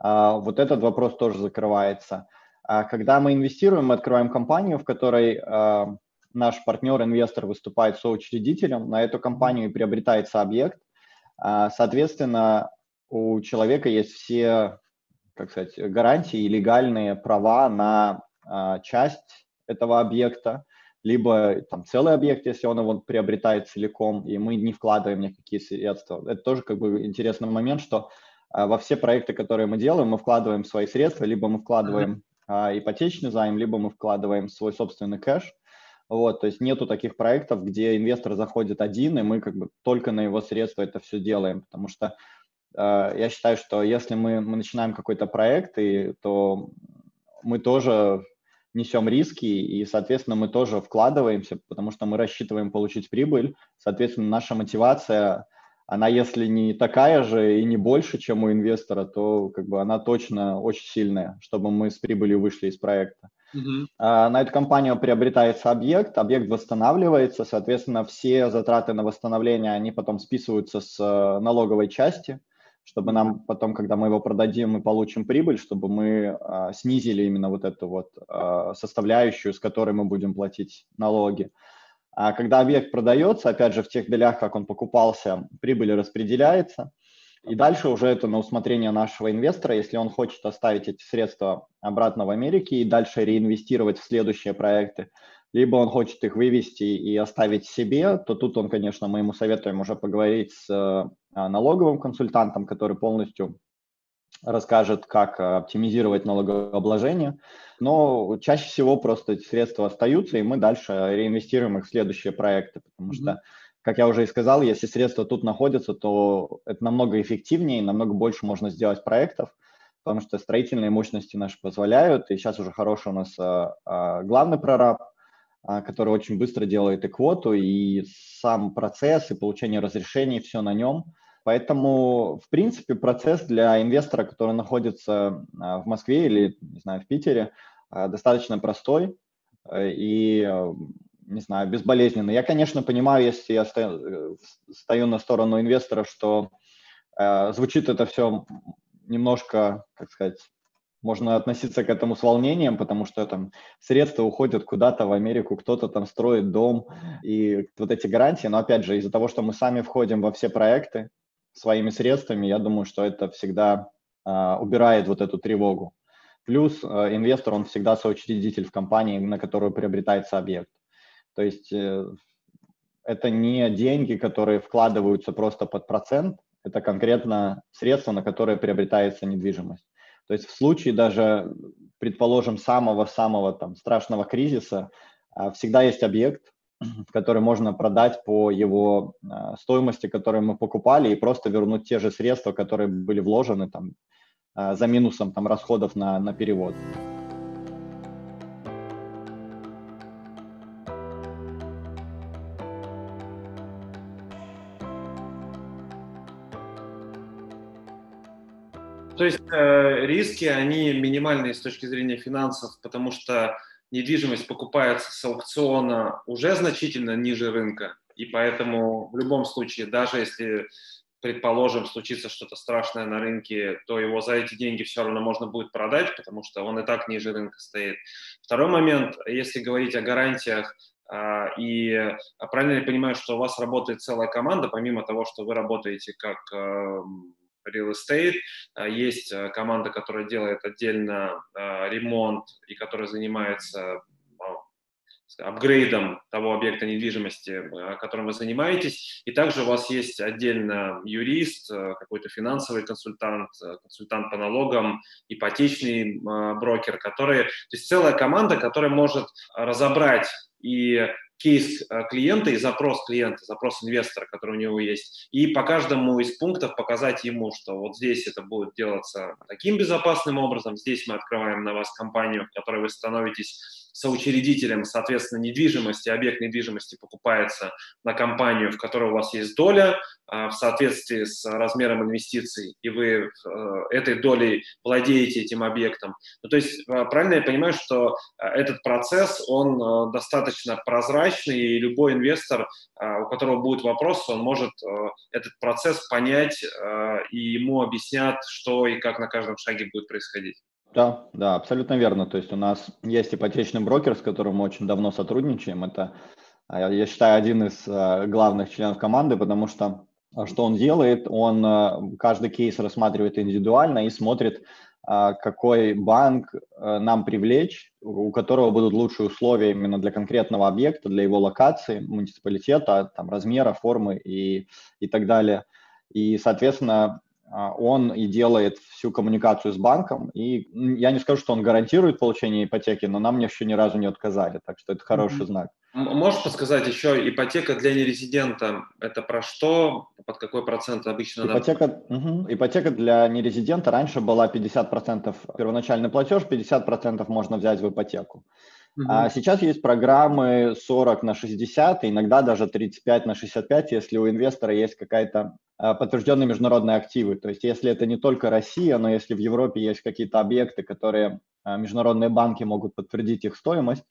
Speaker 2: вот этот вопрос тоже закрывается. Когда мы инвестируем, мы открываем компанию, в которой наш партнер-инвестор выступает соучредителем, на эту компанию приобретается объект. А, соответственно, у человека есть все, как сказать, гарантии и легальные права на а, часть этого объекта, либо там целый объект, если он его приобретает целиком, и мы не вкладываем никакие средства. Это тоже как бы интересный момент, что а, во все проекты, которые мы делаем, мы вкладываем свои средства, либо мы вкладываем ипотечный займ, либо мы вкладываем свой собственный кэш. Вот, то есть нету таких проектов, где инвестор заходит один, и мы как бы только на его средства это все делаем, потому что э, я считаю, что если мы, мы начинаем какой-то проект, и, то мы тоже несем риски, и, соответственно, мы тоже вкладываемся, потому что мы рассчитываем получить прибыль. Соответственно, наша мотивация, она если не такая же и не больше, чем у инвестора, то как бы она точно очень сильная, чтобы мы с прибылью вышли из проекта. Uh-huh. На эту компанию приобретается объект, объект восстанавливается, соответственно, все затраты на восстановление, они потом списываются с э, налоговой части, чтобы нам потом, когда мы его продадим, мы получим прибыль, чтобы мы а, снизили именно вот эту вот а, составляющую, с которой мы будем платить налоги. А когда объект продается, опять же, в тех долях, как он покупался, прибыль распределяется – и дальше уже это на усмотрение нашего инвестора, если он хочет оставить эти средства обратно в Америке и дальше реинвестировать в следующие проекты, либо он хочет их вывести и оставить себе, то тут он, конечно, мы ему советуем уже поговорить с а, налоговым консультантом, который полностью расскажет, как оптимизировать налогообложение. Но чаще всего просто эти средства остаются, и мы дальше реинвестируем их в следующие проекты, потому mm-hmm. что как я уже и сказал, если средства тут находятся, то это намного эффективнее, намного больше можно сделать проектов. потому что строительные мощности наши позволяют, и сейчас уже хороший у нас а, а, главный прораб, а, который очень быстро делает и квоту, и сам процесс, и получение разрешений, все на нем. Поэтому, в принципе, процесс для инвестора, который находится в Москве или, не знаю, в Питере, достаточно простой и, не знаю, безболезненный. Я, конечно, понимаю, если я стою, э, стою на сторону инвестора, что э, звучит это все немножко, как сказать, можно относиться к этому с волнением, потому что там средства уходят куда-то в Америку, кто-то там строит дом и вот эти гарантии. Но опять же, из-за того, что мы сами входим во все проекты своими средствами, я думаю, что это всегда э, убирает вот эту тревогу. Плюс э, инвестор, он всегда соучредитель в компании, на которую приобретается объект. То есть э, это не деньги, которые вкладываются просто под процент, это конкретно средства, на которые приобретается недвижимость. То есть в случае даже, предположим, самого-самого там страшного кризиса, а, всегда есть объект, <clears throat> который можно продать по его а, стоимости, которую мы покупали, и просто вернуть те же средства, которые были вложены там, а, за минусом там, расходов на, на перевод.
Speaker 1: То есть э, риски, они минимальные с точки зрения финансов, потому что недвижимость покупается с аукциона уже значительно ниже рынка, и поэтому в любом случае, даже если, предположим, случится что-то страшное на рынке, то его за эти деньги все равно можно будет продать, потому что он и так ниже рынка стоит. Второй момент, если говорить о гарантиях, а, и а, правильно я понимаю, что у вас работает целая команда, помимо того, что вы работаете как эм, real estate. А, есть э, команда, которая делает отдельно а, ремонт и которая занимается апгрейдом того объекта недвижимости, которым вы занимаетесь. И также у вас есть отдельно юрист, э, какой-то финансовый консультант, э, консультант по налогам, ипотечный брокер, которые... То есть целая команда, которая может разобрать и кейс э, клиента и запрос клиента, запрос инвестора, который у него есть, и по каждому из пунктов показать ему, что вот здесь это будет делаться таким безопасным образом, здесь мы открываем на вас компанию, в которой вы становитесь соучредителем, соответственно, недвижимости, объект недвижимости покупается на компанию, в которой у вас есть доля а, в соответствии с размером инвестиций, и вы э, этой долей владеете этим объектом. Ну, то есть а, правильно я понимаю, что а, этот процесс, он э, достаточно прозрачный, и любой инвестор, у которого будет вопрос, он может э, этот процесс понять, и ему объяснят, что и как на каждом шаге будет происходить.
Speaker 2: Да, да, абсолютно верно. То есть у нас есть ипотечный брокер, с которым мы очень давно сотрудничаем. Это, а, я считаю, один из а, главных членов команды, потому что а, что он делает? Он каждый кейс рассматривает индивидуально и смотрит, какой банк нам привлечь, у которого будут лучшие условия именно для конкретного объекта, для его локации, муниципалитета, там, размера, формы и, и так далее. И, соответственно, он и делает всю коммуникацию с банком, и я не скажу, что он гарантирует получение ипотеки, но нам еще ни разу не отказали, так что это хороший mm-hmm. знак.
Speaker 1: Можешь подсказать еще, ипотека для нерезидента – это про что? Под какой процент обычно?
Speaker 2: Ипотека, угу. ипотека для нерезидента раньше была 50% первоначальный платеж, 50% можно взять в ипотеку. Угу. А сейчас есть программы 40 на 60, иногда даже 35 на 65, если у инвестора есть какая-то а, подтвержденные международные активы. То есть если это не только Россия, но если в Европе есть какие-то объекты, которые а, международные банки могут подтвердить их стоимость,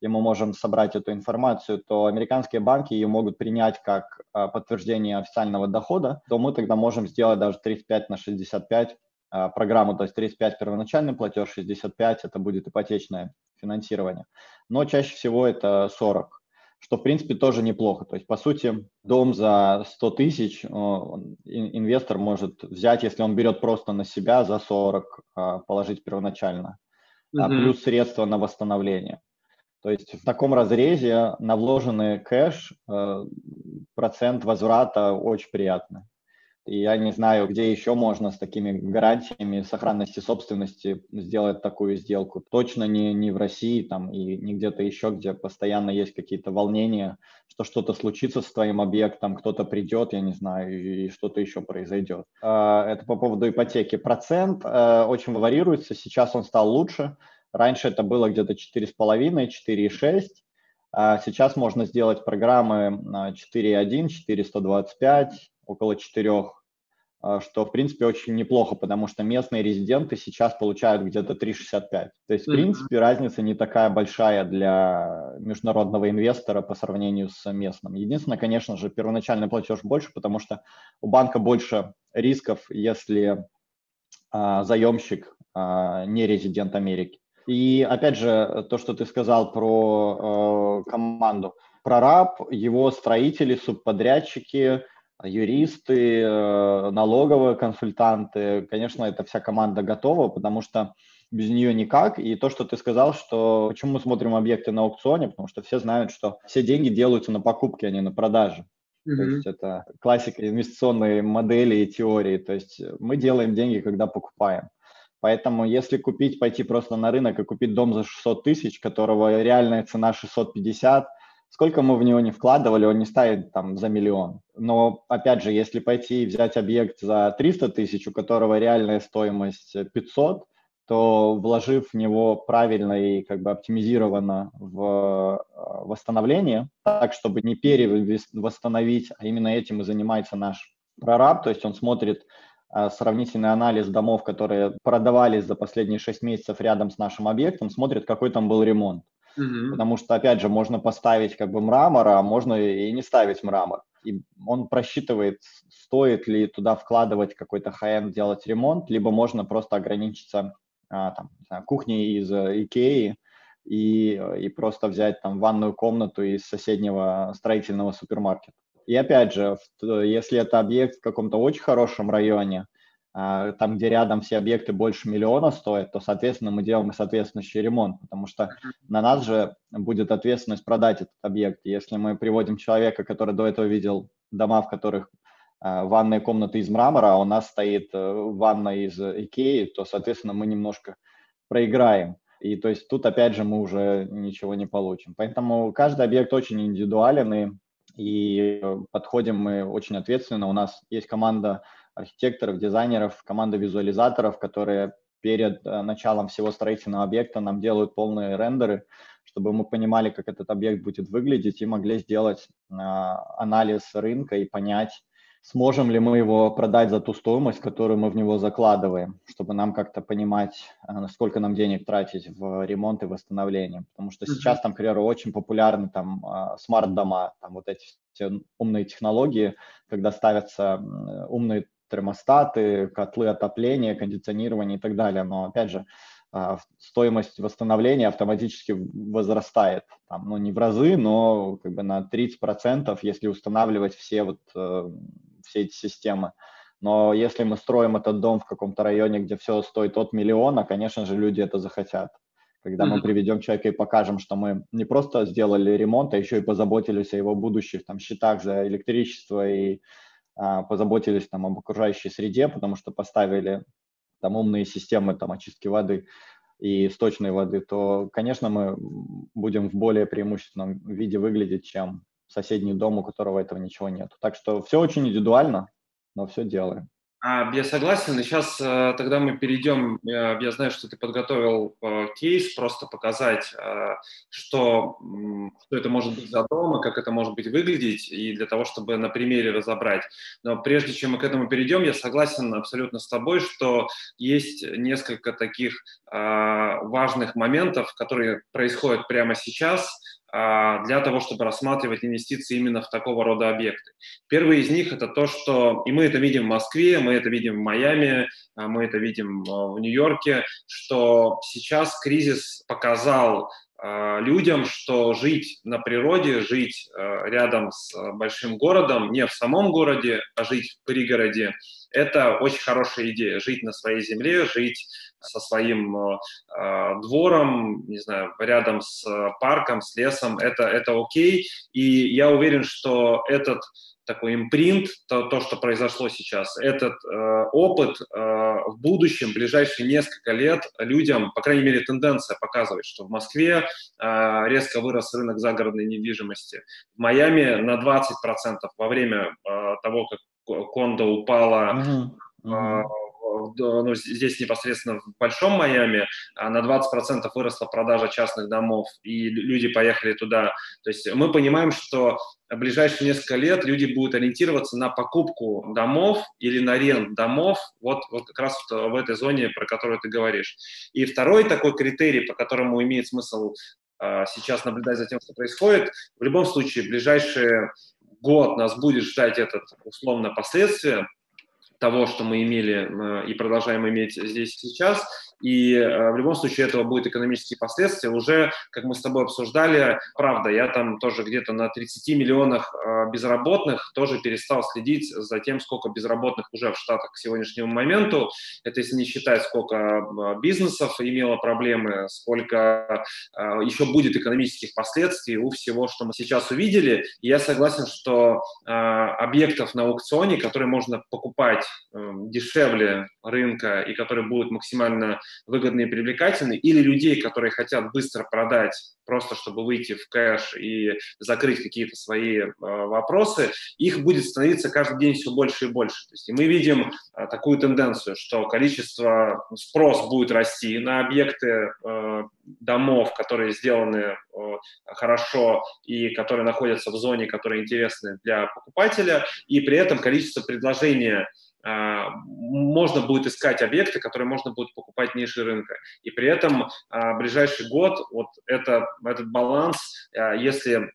Speaker 2: и мы можем собрать эту информацию, то американские банки ее могут принять как а, подтверждение официального дохода, то мы тогда можем сделать даже 35 на 65 программу, то есть 35 первоначальный платеж, 65 это будет ипотечное финансирование. Но чаще всего это 40 что, в принципе, тоже неплохо. То есть, по сути, дом за 100 тысяч инвестор может взять, если он берет просто на себя, за 40 а, положить первоначально, mm-hmm. плюс средства на восстановление. То есть в таком разрезе на вложенный кэш э, процент возврата очень приятный. И я не знаю, где еще можно с такими гарантиями сохранности собственности сделать такую сделку. Точно не, не в России там и не где-то еще, где постоянно есть какие-то волнения, что что-то случится с твоим объектом, кто-то придет, я не знаю, и что-то еще произойдет. А, это по поводу ипотеки. Процент э, очень варьируется, сейчас он стал лучше. Раньше это было где-то 4,5, 4,6. А сейчас можно сделать программы 4.1, 425, около 4, а, что, в принципе, очень неплохо, потому что местные резиденты сейчас получают где-то 3,65. То есть, в принципе, разница не такая большая для международного инвестора по сравнению с местным. Единственное, конечно же, первоначальный платеж больше, потому что у банка больше рисков, если а, заемщик а, не резидент Америки. И опять же, то, что ты сказал про э, команду. Прораб, его строители, субподрядчики, юристы, э, налоговые консультанты. Конечно, эта вся команда готова, потому что без нее никак. И то, что ты сказал, что почему мы смотрим объекты на аукционе, потому что все знают, что все деньги делаются на покупке, а не на продаже. Mm-hmm. То есть это классика инвестиционной модели и теории. То есть мы делаем деньги, когда покупаем. Поэтому если купить, пойти просто на рынок и купить дом за 600 тысяч, которого реальная цена 650, сколько мы в него не вкладывали, он не ставит там за миллион. Но опять же, если пойти и взять объект за 300 тысяч, у которого реальная стоимость 500, то вложив в него правильно и как бы оптимизированно в э, восстановление, так, чтобы не перевосстановить, а именно этим и занимается наш прораб, то есть он смотрит а, сравнительный анализ домов, которые продавались за последние 6 месяцев рядом с нашим объектом, смотрит, какой там был ремонт. Угу. Потому что, опять же, можно поставить как бы мрамор, а можно и не ставить мрамор. И он просчитывает, стоит ли туда вкладывать какой-то хай делать ремонт, либо можно просто ограничиться а, там, кухней из э, Икеи и, и просто взять там ванную комнату из соседнего строительного супермаркета. И опять же, если это объект в каком-то очень хорошем районе, там, где рядом все объекты больше миллиона стоят, то, соответственно, мы делаем соответствующий ремонт, потому что на нас же будет ответственность продать этот объект. Если мы приводим человека, который до этого видел дома, в которых а, ванная комната из мрамора, а у нас стоит э, ванна из Икеи, то, соответственно, мы немножко проиграем. И то есть тут, опять же, мы уже ничего не получим. Поэтому каждый объект очень индивидуален, и и подходим мы очень ответственно. У нас есть команда архитекторов, дизайнеров, команда визуализаторов, которые перед э, началом всего строительного объекта нам делают полные рендеры, чтобы мы понимали, как этот объект будет выглядеть и могли сделать э, анализ рынка и понять, сможем ли мы его продать за ту стоимость, которую мы в него закладываем, чтобы нам как-то понимать, э, сколько нам денег тратить в ремонт и восстановление. Потому что сейчас там, к примеру, очень популярны там смарт-дома, там вот эти все умные технологии, когда ставятся умные термостаты, котлы отопления, кондиционирование и так далее. Но опять же, э, стоимость восстановления автоматически возрастает. Там, ну, не в разы, но как бы на 30%, если устанавливать все вот все эти системы. Но если мы строим этот дом в каком-то районе, где все стоит от миллиона, конечно же, люди это захотят. Когда мы приведем человека и покажем, что мы не просто сделали ремонт, а еще и позаботились о его будущих там, счетах за электричество и а, позаботились там, об окружающей среде, потому что поставили там умные системы там, очистки воды и сточной воды, то, конечно, мы будем в более преимущественном виде выглядеть, чем соседний дом, у которого этого ничего нет. Так что все очень индивидуально, но все делаем.
Speaker 1: А, я согласен. И сейчас э, тогда мы перейдем. Э, я знаю, что ты подготовил э, кейс, просто показать, что, что это может быть за дом и как это может быть выглядеть, и для того, чтобы на примере разобрать. Но прежде чем мы к этому перейдем, я согласен абсолютно с тобой, что есть несколько таких важных моментов, которые происходят прямо сейчас, для того, чтобы рассматривать инвестиции именно в такого рода объекты. Первый из них это то, что, и мы это видим в Москве, мы это видим в Майами, а, мы это видим а, в Нью-Йорке, что сейчас кризис показал людям, что жить на природе, жить рядом с большим городом, не в самом городе, а жить в пригороде, это очень хорошая идея. Жить на своей земле, жить со своим двором, не знаю, рядом с парком, с лесом, это, это окей. И я уверен, что этот такой импринт, то, то что произошло сейчас, этот э, опыт э, в будущем, в ближайшие несколько лет людям, по крайней мере, тенденция показывает, что в Москве э, резко вырос рынок загородной недвижимости, в Майами на 20% во время э, того, как кондо упала uh-huh. Uh-huh ну, здесь непосредственно в Большом Майами а на 20% выросла продажа частных домов, и люди поехали туда. То есть мы понимаем, что в ближайшие несколько лет люди будут ориентироваться на покупку домов или на рент домов, вот, вот как раз в этой зоне, про которую ты говоришь. И второй такой критерий, по которому имеет смысл а, сейчас наблюдать за тем, что происходит, в любом случае, в ближайший год нас будет ждать этот условно последствия, того, что мы имели э, и продолжаем иметь здесь сейчас. И э, в любом случае этого будет экономические последствия. Уже, как мы с тобой обсуждали, правда, я там тоже где-то на 30 миллионах э, безработных тоже перестал следить за тем, сколько безработных уже в Штатах к сегодняшнему моменту. Это если не считать, сколько бизнесов имело проблемы, сколько еще будет экономических последствий у всего, что мы сейчас увидели. И я согласен, что объектов на аукционе, которые можно покупать дешевле рынка и которые будут максимально выгодны и привлекательны, или людей, которые хотят быстро продать, просто чтобы выйти в кэш и закрыть какие-то свои э, вопросы, их будет становиться каждый день все больше и больше. То есть и мы видим э, такую тенденцию, что количество, спрос будет расти на объекты э, домов, которые сделаны э, хорошо и которые находятся в зоне, которые интересны для покупателя, и при этом количество предложения можно будет искать объекты, которые можно будет покупать ниже рынка. И при этом а, ближайший год, вот это, этот баланс, а, если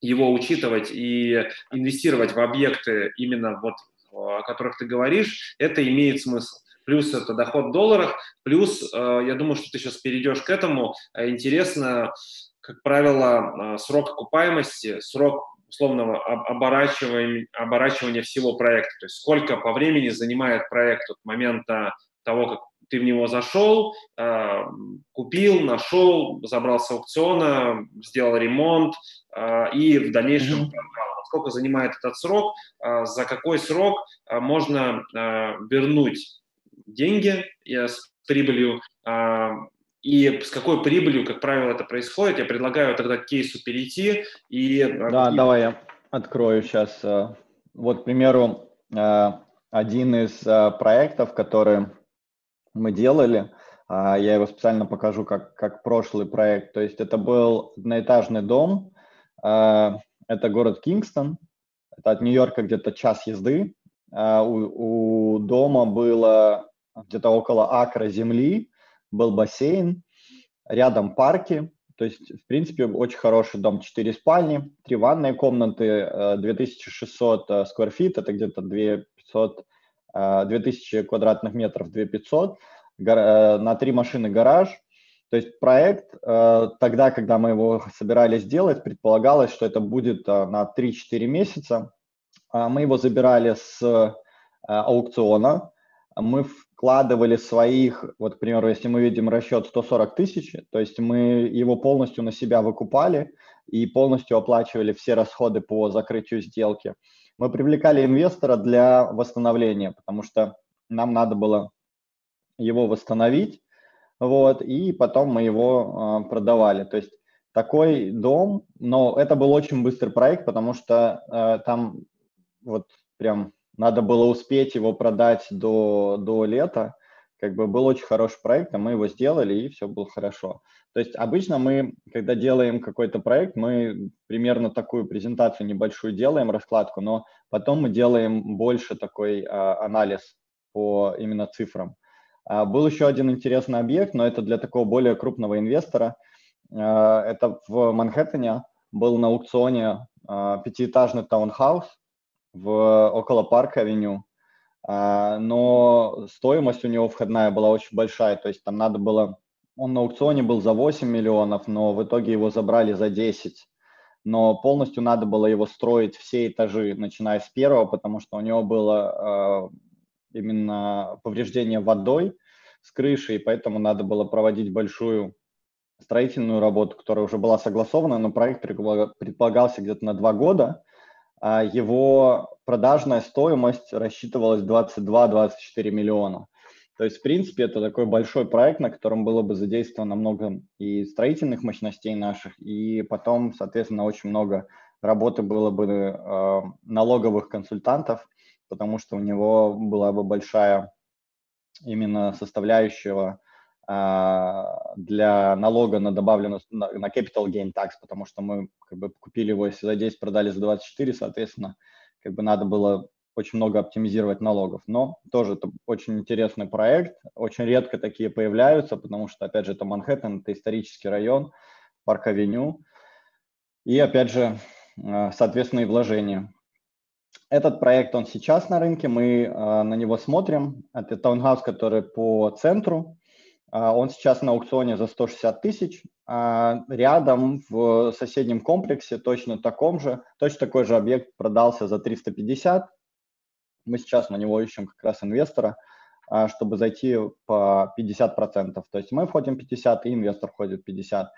Speaker 1: его учитывать и инвестировать в объекты именно вот, о которых ты говоришь, это имеет смысл. Плюс это доход в долларах, плюс, я думаю, что ты сейчас перейдешь к этому, интересно, как правило, срок окупаемости, срок условного оборачивания, оборачивания всего проекта. То есть сколько по времени занимает проект от момента того, как ты в него зашел, а, купил, нашел, забрал с аукциона, сделал ремонт а, и в дальнейшем mm-hmm. продал. Сколько занимает этот срок, а, за какой срок можно вернуть деньги с прибылью и с какой прибылью, как правило, это происходит. Я предлагаю тогда к кейсу перейти. И...
Speaker 2: Э, да, и... давай я открою сейчас. Э, вот, к примеру, э, один из проектов, который мы делали, я его специально покажу как, как прошлый проект. То есть это был одноэтажный дом, это город Кингстон, это от Нью-Йорка где-то час езды. У, у дома было где-то около акра земли, был бассейн, рядом парки, то есть, в принципе, очень хороший дом, 4 спальни, 3 ванные комнаты, 2600 э, square feet, это где-то 2500, 2000 э, квадратных метров, 2500, э, на 3 машины гараж. То есть проект, тогда, когда мы его собирались делать, предполагалось, что это будет на 3-4 месяца. Мы его забирали с аукциона, мы вкладывали своих, вот, к примеру, если мы видим расчет 140 тысяч, то есть мы его полностью на себя выкупали и полностью оплачивали все расходы по закрытию сделки. Мы привлекали инвестора для восстановления, потому что нам надо было его восстановить, вот, и потом мы его э, продавали. То есть такой дом, но это был очень быстрый проект, потому что э, там вот прям надо было успеть его продать до, до лета. Как бы был очень хороший проект, а мы его сделали, и все было хорошо. То есть обычно мы, когда делаем какой-то проект, мы примерно такую презентацию небольшую делаем, раскладку, но потом мы делаем больше такой а, анализ по именно цифрам. А, был еще один интересный объект, но это для такого более крупного инвестора. А, это в Манхэттене был на аукционе а, пятиэтажный таунхаус, в около парка авеню, а, но стоимость у него входная была очень большая, то есть там надо было, он на аукционе был за 8 миллионов, но в итоге его забрали за 10, но полностью надо было его строить все этажи, начиная с первого, потому что у него было именно повреждение водой с крышей, поэтому надо было проводить большую строительную работу, которая уже была согласована, но проект предполагался где-то на два года, его продажная стоимость рассчитывалась 22-24 миллиона. То есть, в принципе, это такой большой проект, на котором было бы задействовано много и строительных мощностей наших, и потом, соответственно, очень много работы было бы э, налоговых консультантов, потому что у него была бы большая именно составляющего а, для налога на добавленную, на, capital gain tax, потому что мы как бы купили его, за 10 продали за 24, соответственно, как бы надо было очень много оптимизировать налогов. Но тоже это очень интересный проект, очень редко такие появляются, потому что, опять же, это Манхэттен, это исторический район, парк-авеню, и, опять же, а, соответственно, и вложения. Этот проект, он сейчас на рынке, мы а, на него смотрим. Это таунхаус, который по центру, а, он сейчас на аукционе за 160 тысяч. А рядом в соседнем комплексе, точно таком же, точно такой же объект продался за 350. Мы сейчас на него ищем как раз инвестора, а, чтобы зайти по 50%. То есть мы входим 50, и инвестор входит 50.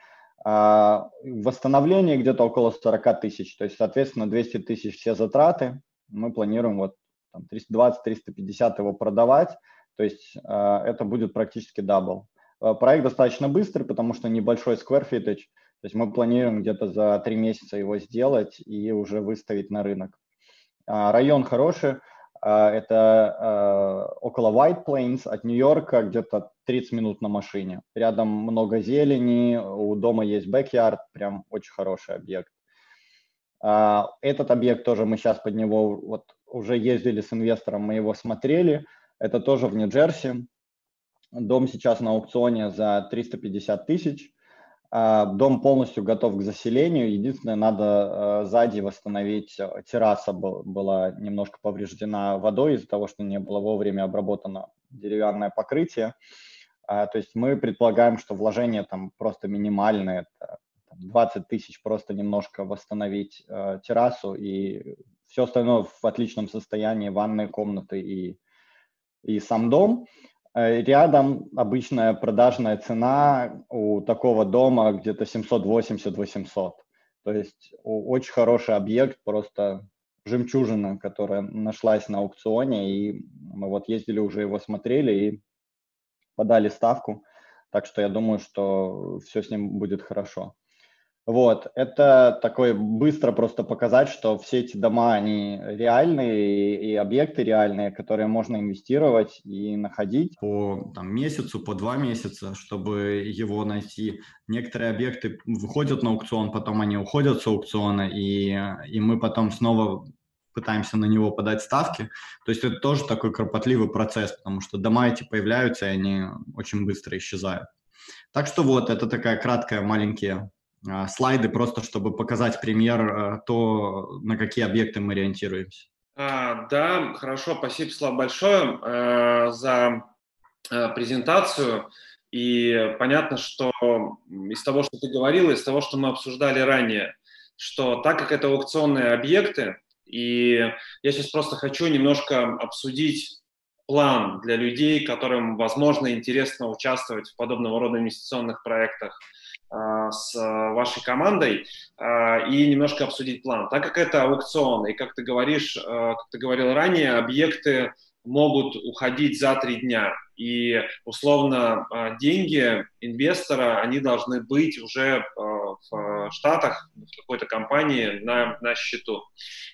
Speaker 2: Восстановление где-то около 40 тысяч. То есть, соответственно, 200 тысяч все затраты. Мы планируем вот 320-350 его продавать то есть а, это будет практически double. А, проект достаточно быстрый, потому что небольшой square footage. То есть мы планируем где-то за три месяца его сделать и уже выставить на рынок. А, район хороший. Это около White Plains от Нью-Йорка, где-то 30 минут на машине. Рядом много зелени, у дома есть backyard, прям очень хороший объект. Этот объект тоже мы сейчас под него вот уже ездили с инвестором, мы его смотрели. Это тоже в Нью-Джерси. Дом сейчас на аукционе за 350 тысяч. А, дом полностью готов к заселению. Единственное, надо а, сзади восстановить. Э, терраса была немножко повреждена водой из-за того, что не было вовремя обработано деревянное покрытие. А, то есть мы предполагаем, что вложение там просто минимальное. Это 20 тысяч просто немножко восстановить э, террасу и все остальное в отличном состоянии, ванные комнаты и и сам дом. Э, рядом обычная продажная цена у такого дома где-то 780-800. То есть очень хороший объект, просто жемчужина, которая нашлась на аукционе, и мы вот ездили уже его смотрели и подали ставку. Так что я думаю, что все с ним будет хорошо. Вот, это такое быстро просто показать, что все эти дома, они реальные и, и объекты реальные, которые можно инвестировать и находить.
Speaker 3: По там, месяцу, по два месяца, чтобы его найти. Некоторые объекты выходят на аукцион, потом они уходят с аукциона, и, и мы потом снова пытаемся на него подать ставки. То есть это тоже такой кропотливый процесс, потому что дома эти появляются, и они очень быстро исчезают. Так что вот, это такая краткая, маленькие а, слайды, просто чтобы показать пример, а, то, на какие объекты мы ориентируемся.
Speaker 1: А, да, хорошо, спасибо, Слава, большое э, за э, презентацию. И понятно, что из того, что ты говорил, из того, что мы обсуждали ранее, что так как это аукционные объекты, и я сейчас просто хочу немножко обсудить план для людей, которым, возможно, интересно участвовать в подобного рода инвестиционных проектах – а, с вашей командой а, и немножко обсудить план. Так как это аукцион, и как ты говоришь, а, как ты говорил ранее, объекты могут уходить за три дня. И условно деньги инвестора, они должны быть уже в Штатах, в какой-то компании на, на счету.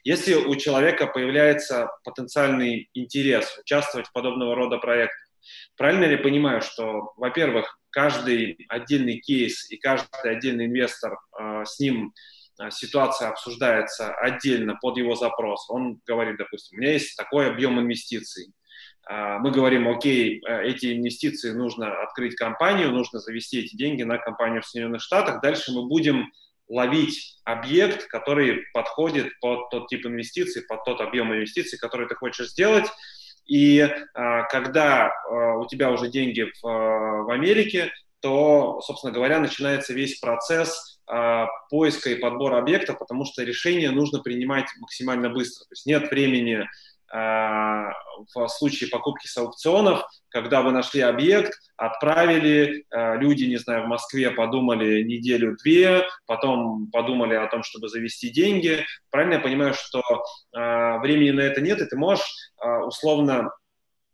Speaker 1: Если у человека появляется потенциальный интерес участвовать в подобного рода проектах, правильно ли понимаю, что, во-первых, каждый отдельный кейс и каждый отдельный инвестор, э, с ним э, ситуация обсуждается отдельно под его запрос. Он говорит, допустим, у меня есть такой объем инвестиций. Э, мы говорим, окей, эти инвестиции нужно открыть компанию, нужно завести эти деньги на компанию в Соединенных Штатах. Дальше мы будем ловить объект, который подходит под тот тип инвестиций, под тот объем инвестиций, который ты хочешь сделать. И а, когда а, у тебя уже деньги в, а, в Америке, то, собственно говоря, начинается весь процесс а, поиска и подбора объектов, потому что решение нужно принимать максимально быстро. То есть нет времени в случае покупки с аукционов, когда вы нашли объект, отправили, люди, не знаю, в Москве подумали неделю-две, потом подумали о том, чтобы завести деньги. Правильно я понимаю, что времени на это нет, и ты можешь условно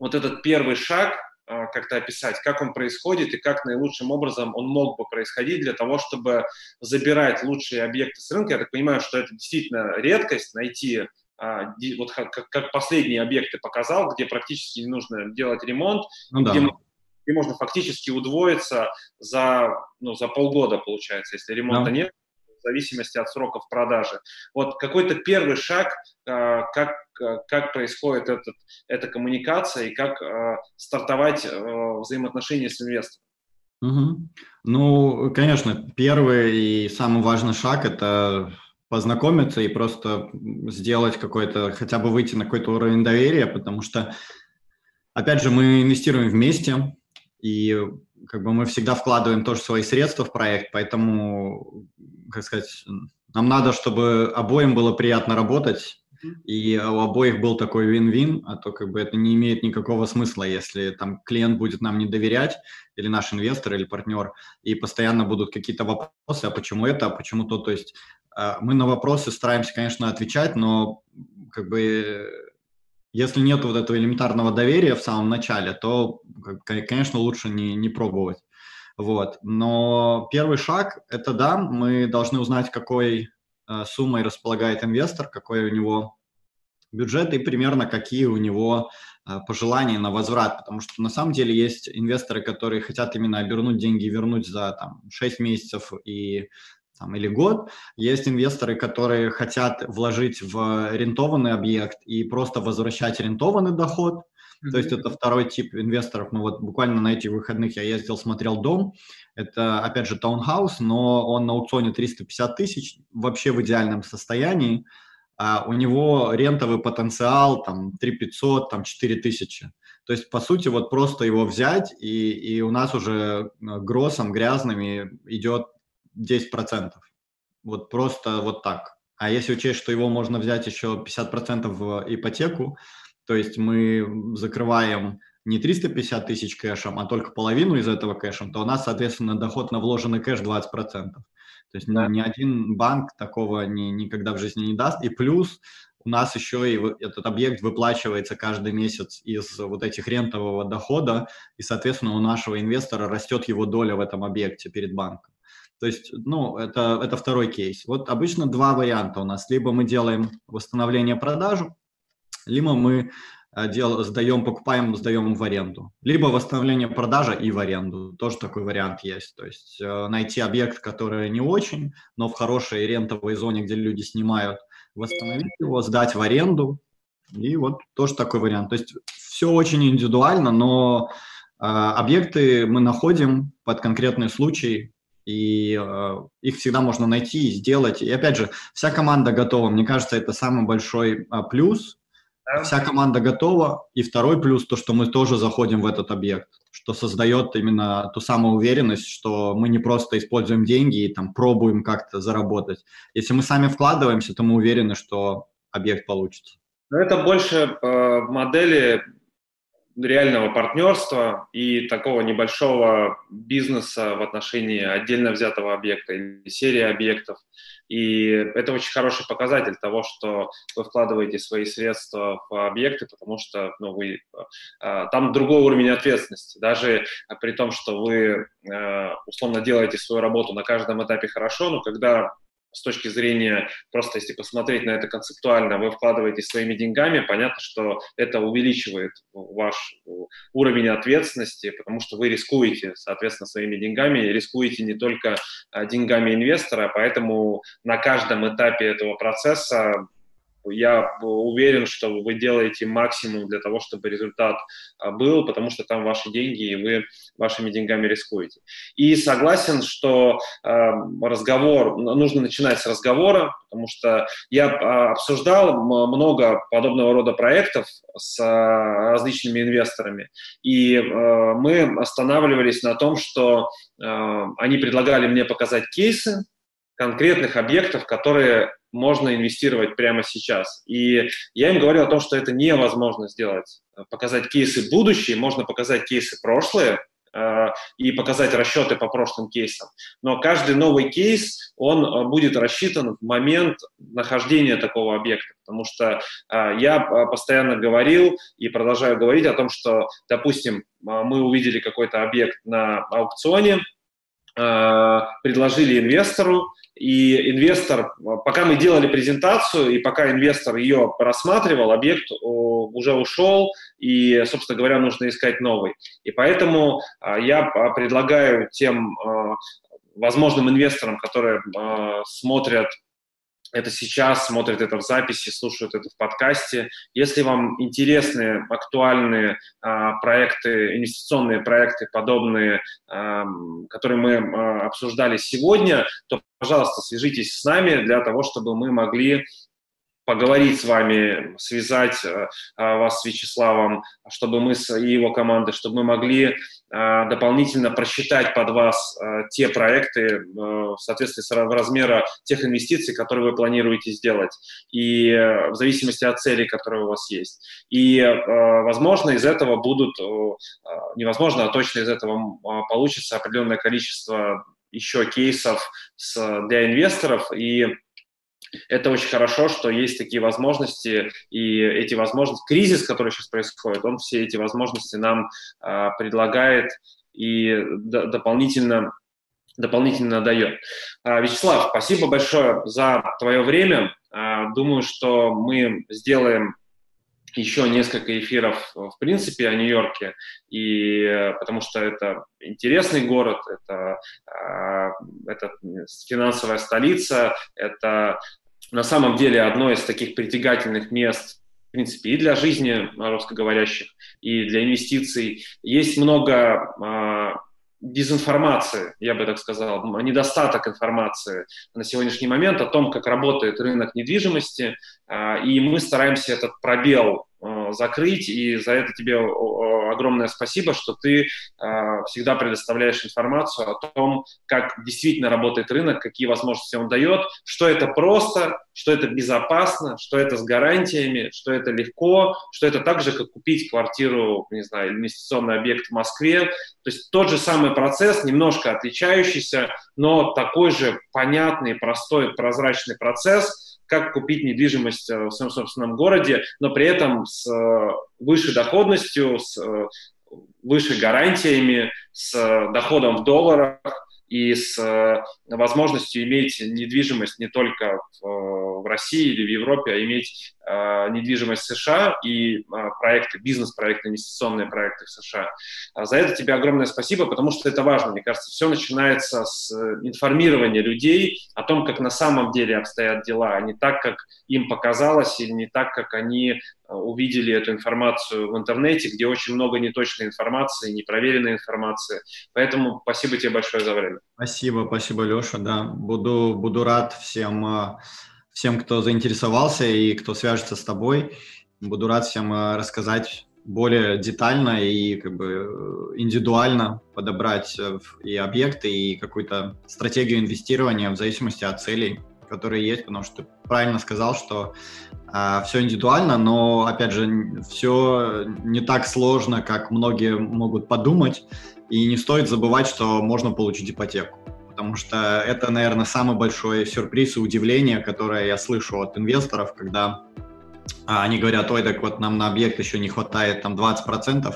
Speaker 1: вот этот первый шаг как-то описать, как он происходит и как наилучшим образом он мог бы происходить для того, чтобы забирать лучшие объекты с рынка. Я так понимаю, что это действительно редкость, найти вот как, как последние объекты показал, где практически не нужно делать ремонт, ну, где, да. где можно фактически удвоиться за, ну, за полгода, получается, если ремонта да. нет в зависимости от сроков продажи. Вот какой-то первый шаг, а, как, как происходит этот, эта коммуникация и как а, стартовать а, взаимоотношения с инвестором.
Speaker 2: Угу. Ну, конечно, первый и самый важный шаг – это познакомиться и просто сделать какой-то, хотя бы выйти на какой-то уровень доверия, потому что, опять же, мы инвестируем вместе, и как бы мы всегда вкладываем тоже свои средства в проект, поэтому, как сказать, нам надо, чтобы обоим было приятно работать, и у обоих был такой вин-вин, а то как бы это не имеет никакого смысла, если там клиент будет нам не доверять, или наш инвестор, или партнер, и постоянно будут какие-то вопросы, а почему это, а почему то, то есть мы на вопросы стараемся, конечно, отвечать, но как бы если нет вот этого элементарного доверия в самом начале, то, конечно, лучше не, не пробовать. Вот. Но первый шаг – это да, мы должны узнать, какой э, суммой располагает инвестор, какой у него бюджет и примерно какие у него э, пожелания на возврат. Потому что на самом деле есть инвесторы, которые хотят именно обернуть деньги и вернуть за там, 6 месяцев и там, или год. Есть инвесторы, которые хотят вложить в рентованный объект и просто возвращать рентованный доход. Mm-hmm. То есть это второй тип инвесторов. Мы вот буквально на этих выходных я ездил, смотрел дом. Это, опять же, таунхаус, но он на аукционе 350 тысяч, вообще в идеальном состоянии. А у него рентовый потенциал там 3 500, там 4 тысячи. То есть, по сути, вот просто его взять, и, и у нас уже э, гроссом, грязными идет 10%. Вот просто вот так. А если учесть, что его можно взять еще 50% в ипотеку, то есть мы закрываем не 350 тысяч кэшем, а только половину из этого кэшем, то у нас, соответственно, доход на вложенный кэш 20%. То есть да. ни, один банк такого ни, никогда в жизни не даст. И плюс у нас еще и этот объект выплачивается каждый месяц из вот этих рентового дохода, и, соответственно, у нашего инвестора растет его доля в этом объекте перед банком. То есть, ну, это, это второй кейс. Вот обычно два варианта у нас. Либо мы делаем восстановление продажу, либо мы э, дел, сдаем, покупаем, сдаем в аренду. Либо восстановление продажи и в аренду. Тоже такой вариант есть. То есть э, найти объект, который не очень, но в хорошей рентовой зоне, где люди снимают, восстановить его, сдать в аренду. И вот тоже такой вариант. То есть все очень индивидуально, но э, объекты мы находим под конкретный случай, и э, их всегда можно найти и сделать. И опять же, вся команда готова. Мне кажется, это самый большой э, плюс. Да. Вся команда готова. И второй плюс то, что мы тоже заходим в этот объект, что создает именно ту самую уверенность, что мы не просто используем деньги и там пробуем как-то заработать. Если мы сами вкладываемся, то мы уверены, что объект получится.
Speaker 1: Но это больше э, модели реального партнерства и такого небольшого бизнеса в отношении отдельно взятого объекта или серии объектов. И это очень хороший показатель того, что вы вкладываете свои средства в объекты, потому что ну, вы, а, там другой уровень ответственности. Даже при том, что вы а, условно делаете свою работу на каждом этапе хорошо, но когда с точки зрения, просто если посмотреть на это концептуально, вы вкладываете своими деньгами, понятно, что это увеличивает ваш уровень ответственности, потому что вы рискуете, соответственно, своими деньгами, рискуете не только а, деньгами инвестора, поэтому на каждом этапе этого процесса я уверен, что вы делаете максимум для того, чтобы результат а, был, потому что там ваши деньги, и вы вашими деньгами рискуете. И согласен, что э, разговор, нужно начинать с разговора, потому что я а, обсуждал много подобного рода проектов с различными инвесторами, и э, мы останавливались на том, что э, они предлагали мне показать кейсы, конкретных объектов, которые можно инвестировать прямо сейчас. И я им говорил о том, что это невозможно сделать. Показать кейсы будущие, можно показать кейсы прошлые, Э, и показать расчеты по прошлым кейсам. Но каждый новый кейс, он э, будет рассчитан в момент нахождения такого объекта. Потому что э, я постоянно говорил и продолжаю говорить о том, что, допустим, мы увидели какой-то объект на аукционе, предложили инвестору, и инвестор, пока мы делали презентацию, и пока инвестор ее рассматривал, объект уже ушел, и, собственно говоря, нужно искать новый. И поэтому а, я а, предлагаю тем а, возможным инвесторам, которые смотрят это сейчас, смотрят это в записи, слушают это в подкасте. Если вам интересны актуальные а, проекты, инвестиционные проекты, подобные, а, которые мы а, обсуждали сегодня, то, пожалуйста, свяжитесь с нами для того, чтобы мы могли поговорить с вами, связать э, вас с Вячеславом, чтобы мы с его командой, чтобы мы могли э, дополнительно просчитать под вас э, те проекты в соответствии с размера тех инвестиций, которые вы планируете сделать, и в зависимости от целей, которые у вас есть. И, возможно, из этого будут, невозможно, а точно из этого получится определенное количество еще кейсов для инвесторов, и это очень хорошо, что есть такие возможности, и эти возможности, кризис, который сейчас происходит, он все эти возможности нам э, предлагает и дополнительно, дополнительно дает. Э, Вячеслав, спасибо большое за твое время. Э, думаю, что мы сделаем еще несколько эфиров, в принципе, о Нью-Йорке, и потому что это интересный город, это, это финансовая столица, это на самом деле одно из таких притягательных мест, в принципе, и для жизни русскоговорящих, и для инвестиций. Есть много э, дезинформации, я бы так сказал, недостаток информации на сегодняшний момент о том, как работает рынок недвижимости, э, и мы стараемся этот пробел э, закрыть, и за это тебе огромное спасибо, что ты э, всегда предоставляешь информацию о том, как действительно работает рынок, какие возможности он дает, что это просто, что это безопасно, что это с гарантиями, что это легко, что это так же, как купить квартиру, не знаю, инвестиционный объект в Москве. То есть тот же самый процесс, немножко отличающийся, но такой же понятный, простой, прозрачный процесс – как купить недвижимость э, в своем собственном городе, но при этом с э, высшей доходностью, с э, выше гарантиями, с доходом в долларах и с возможностью иметь недвижимость не только в, в России или в Европе, а иметь э, недвижимость в США и э, проекты, бизнес-проекты, инвестиционные проекты в США. А за это тебе огромное спасибо, потому что это важно. Мне кажется, все начинается с информирования людей о том, как на самом деле обстоят дела, а не так, как им показалось, или не так, как они увидели эту информацию в интернете, где очень много неточной информации, непроверенной информации. Поэтому спасибо тебе большое за время.
Speaker 2: Спасибо, спасибо, Леша, да. Буду, буду рад всем, э, всем, кто заинтересовался и кто свяжется с тобой. Буду рад всем э, рассказать более детально и как бы э, индивидуально подобрать и объекты, и какую-то стратегию инвестирования в зависимости от целей, которые есть, потому что ты правильно сказал, что а, все индивидуально, но, опять же, все не так сложно, как многие могут подумать. И не стоит забывать, что можно получить ипотеку. Потому что это, наверное, самый большой сюрприз и удивление, которое я слышу от инвесторов, когда а, они говорят, ой, так вот нам на объект еще не хватает там 20%,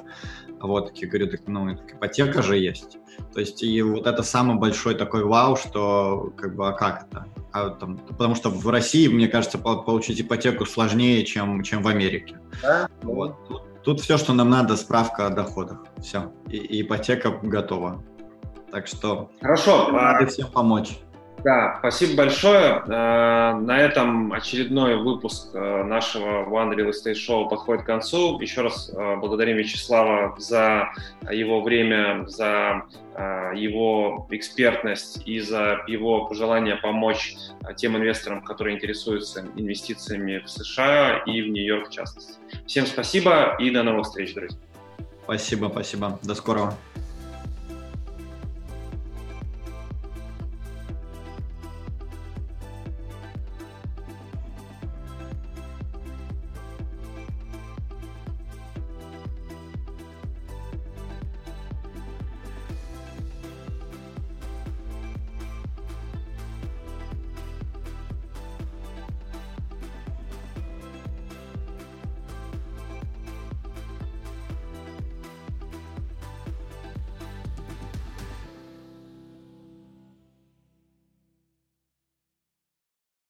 Speaker 2: вот, я говорю, так, ну, ипотека же есть. То есть, и вот это самый большой такой вау, что, как бы, а как это? А, там, потому что в России, мне кажется, получить ипотеку сложнее, чем, чем в Америке. Да? Вот. Тут Тут все, что нам надо, справка о доходах. Все. И, и ипотека готова. Так что
Speaker 1: Хорошо.
Speaker 2: Рады всем помочь.
Speaker 1: Да, спасибо большое. Э, на этом очередной выпуск э, нашего One Real Estate Show подходит к концу. Еще раз э, благодарим Вячеслава за его время, за его экспертность и за его пожелание помочь тем инвесторам, которые интересуются инвестициями в США и в Нью-Йорк в частности. Всем спасибо и до новых встреч, друзья.
Speaker 2: Спасибо, спасибо. До скорого.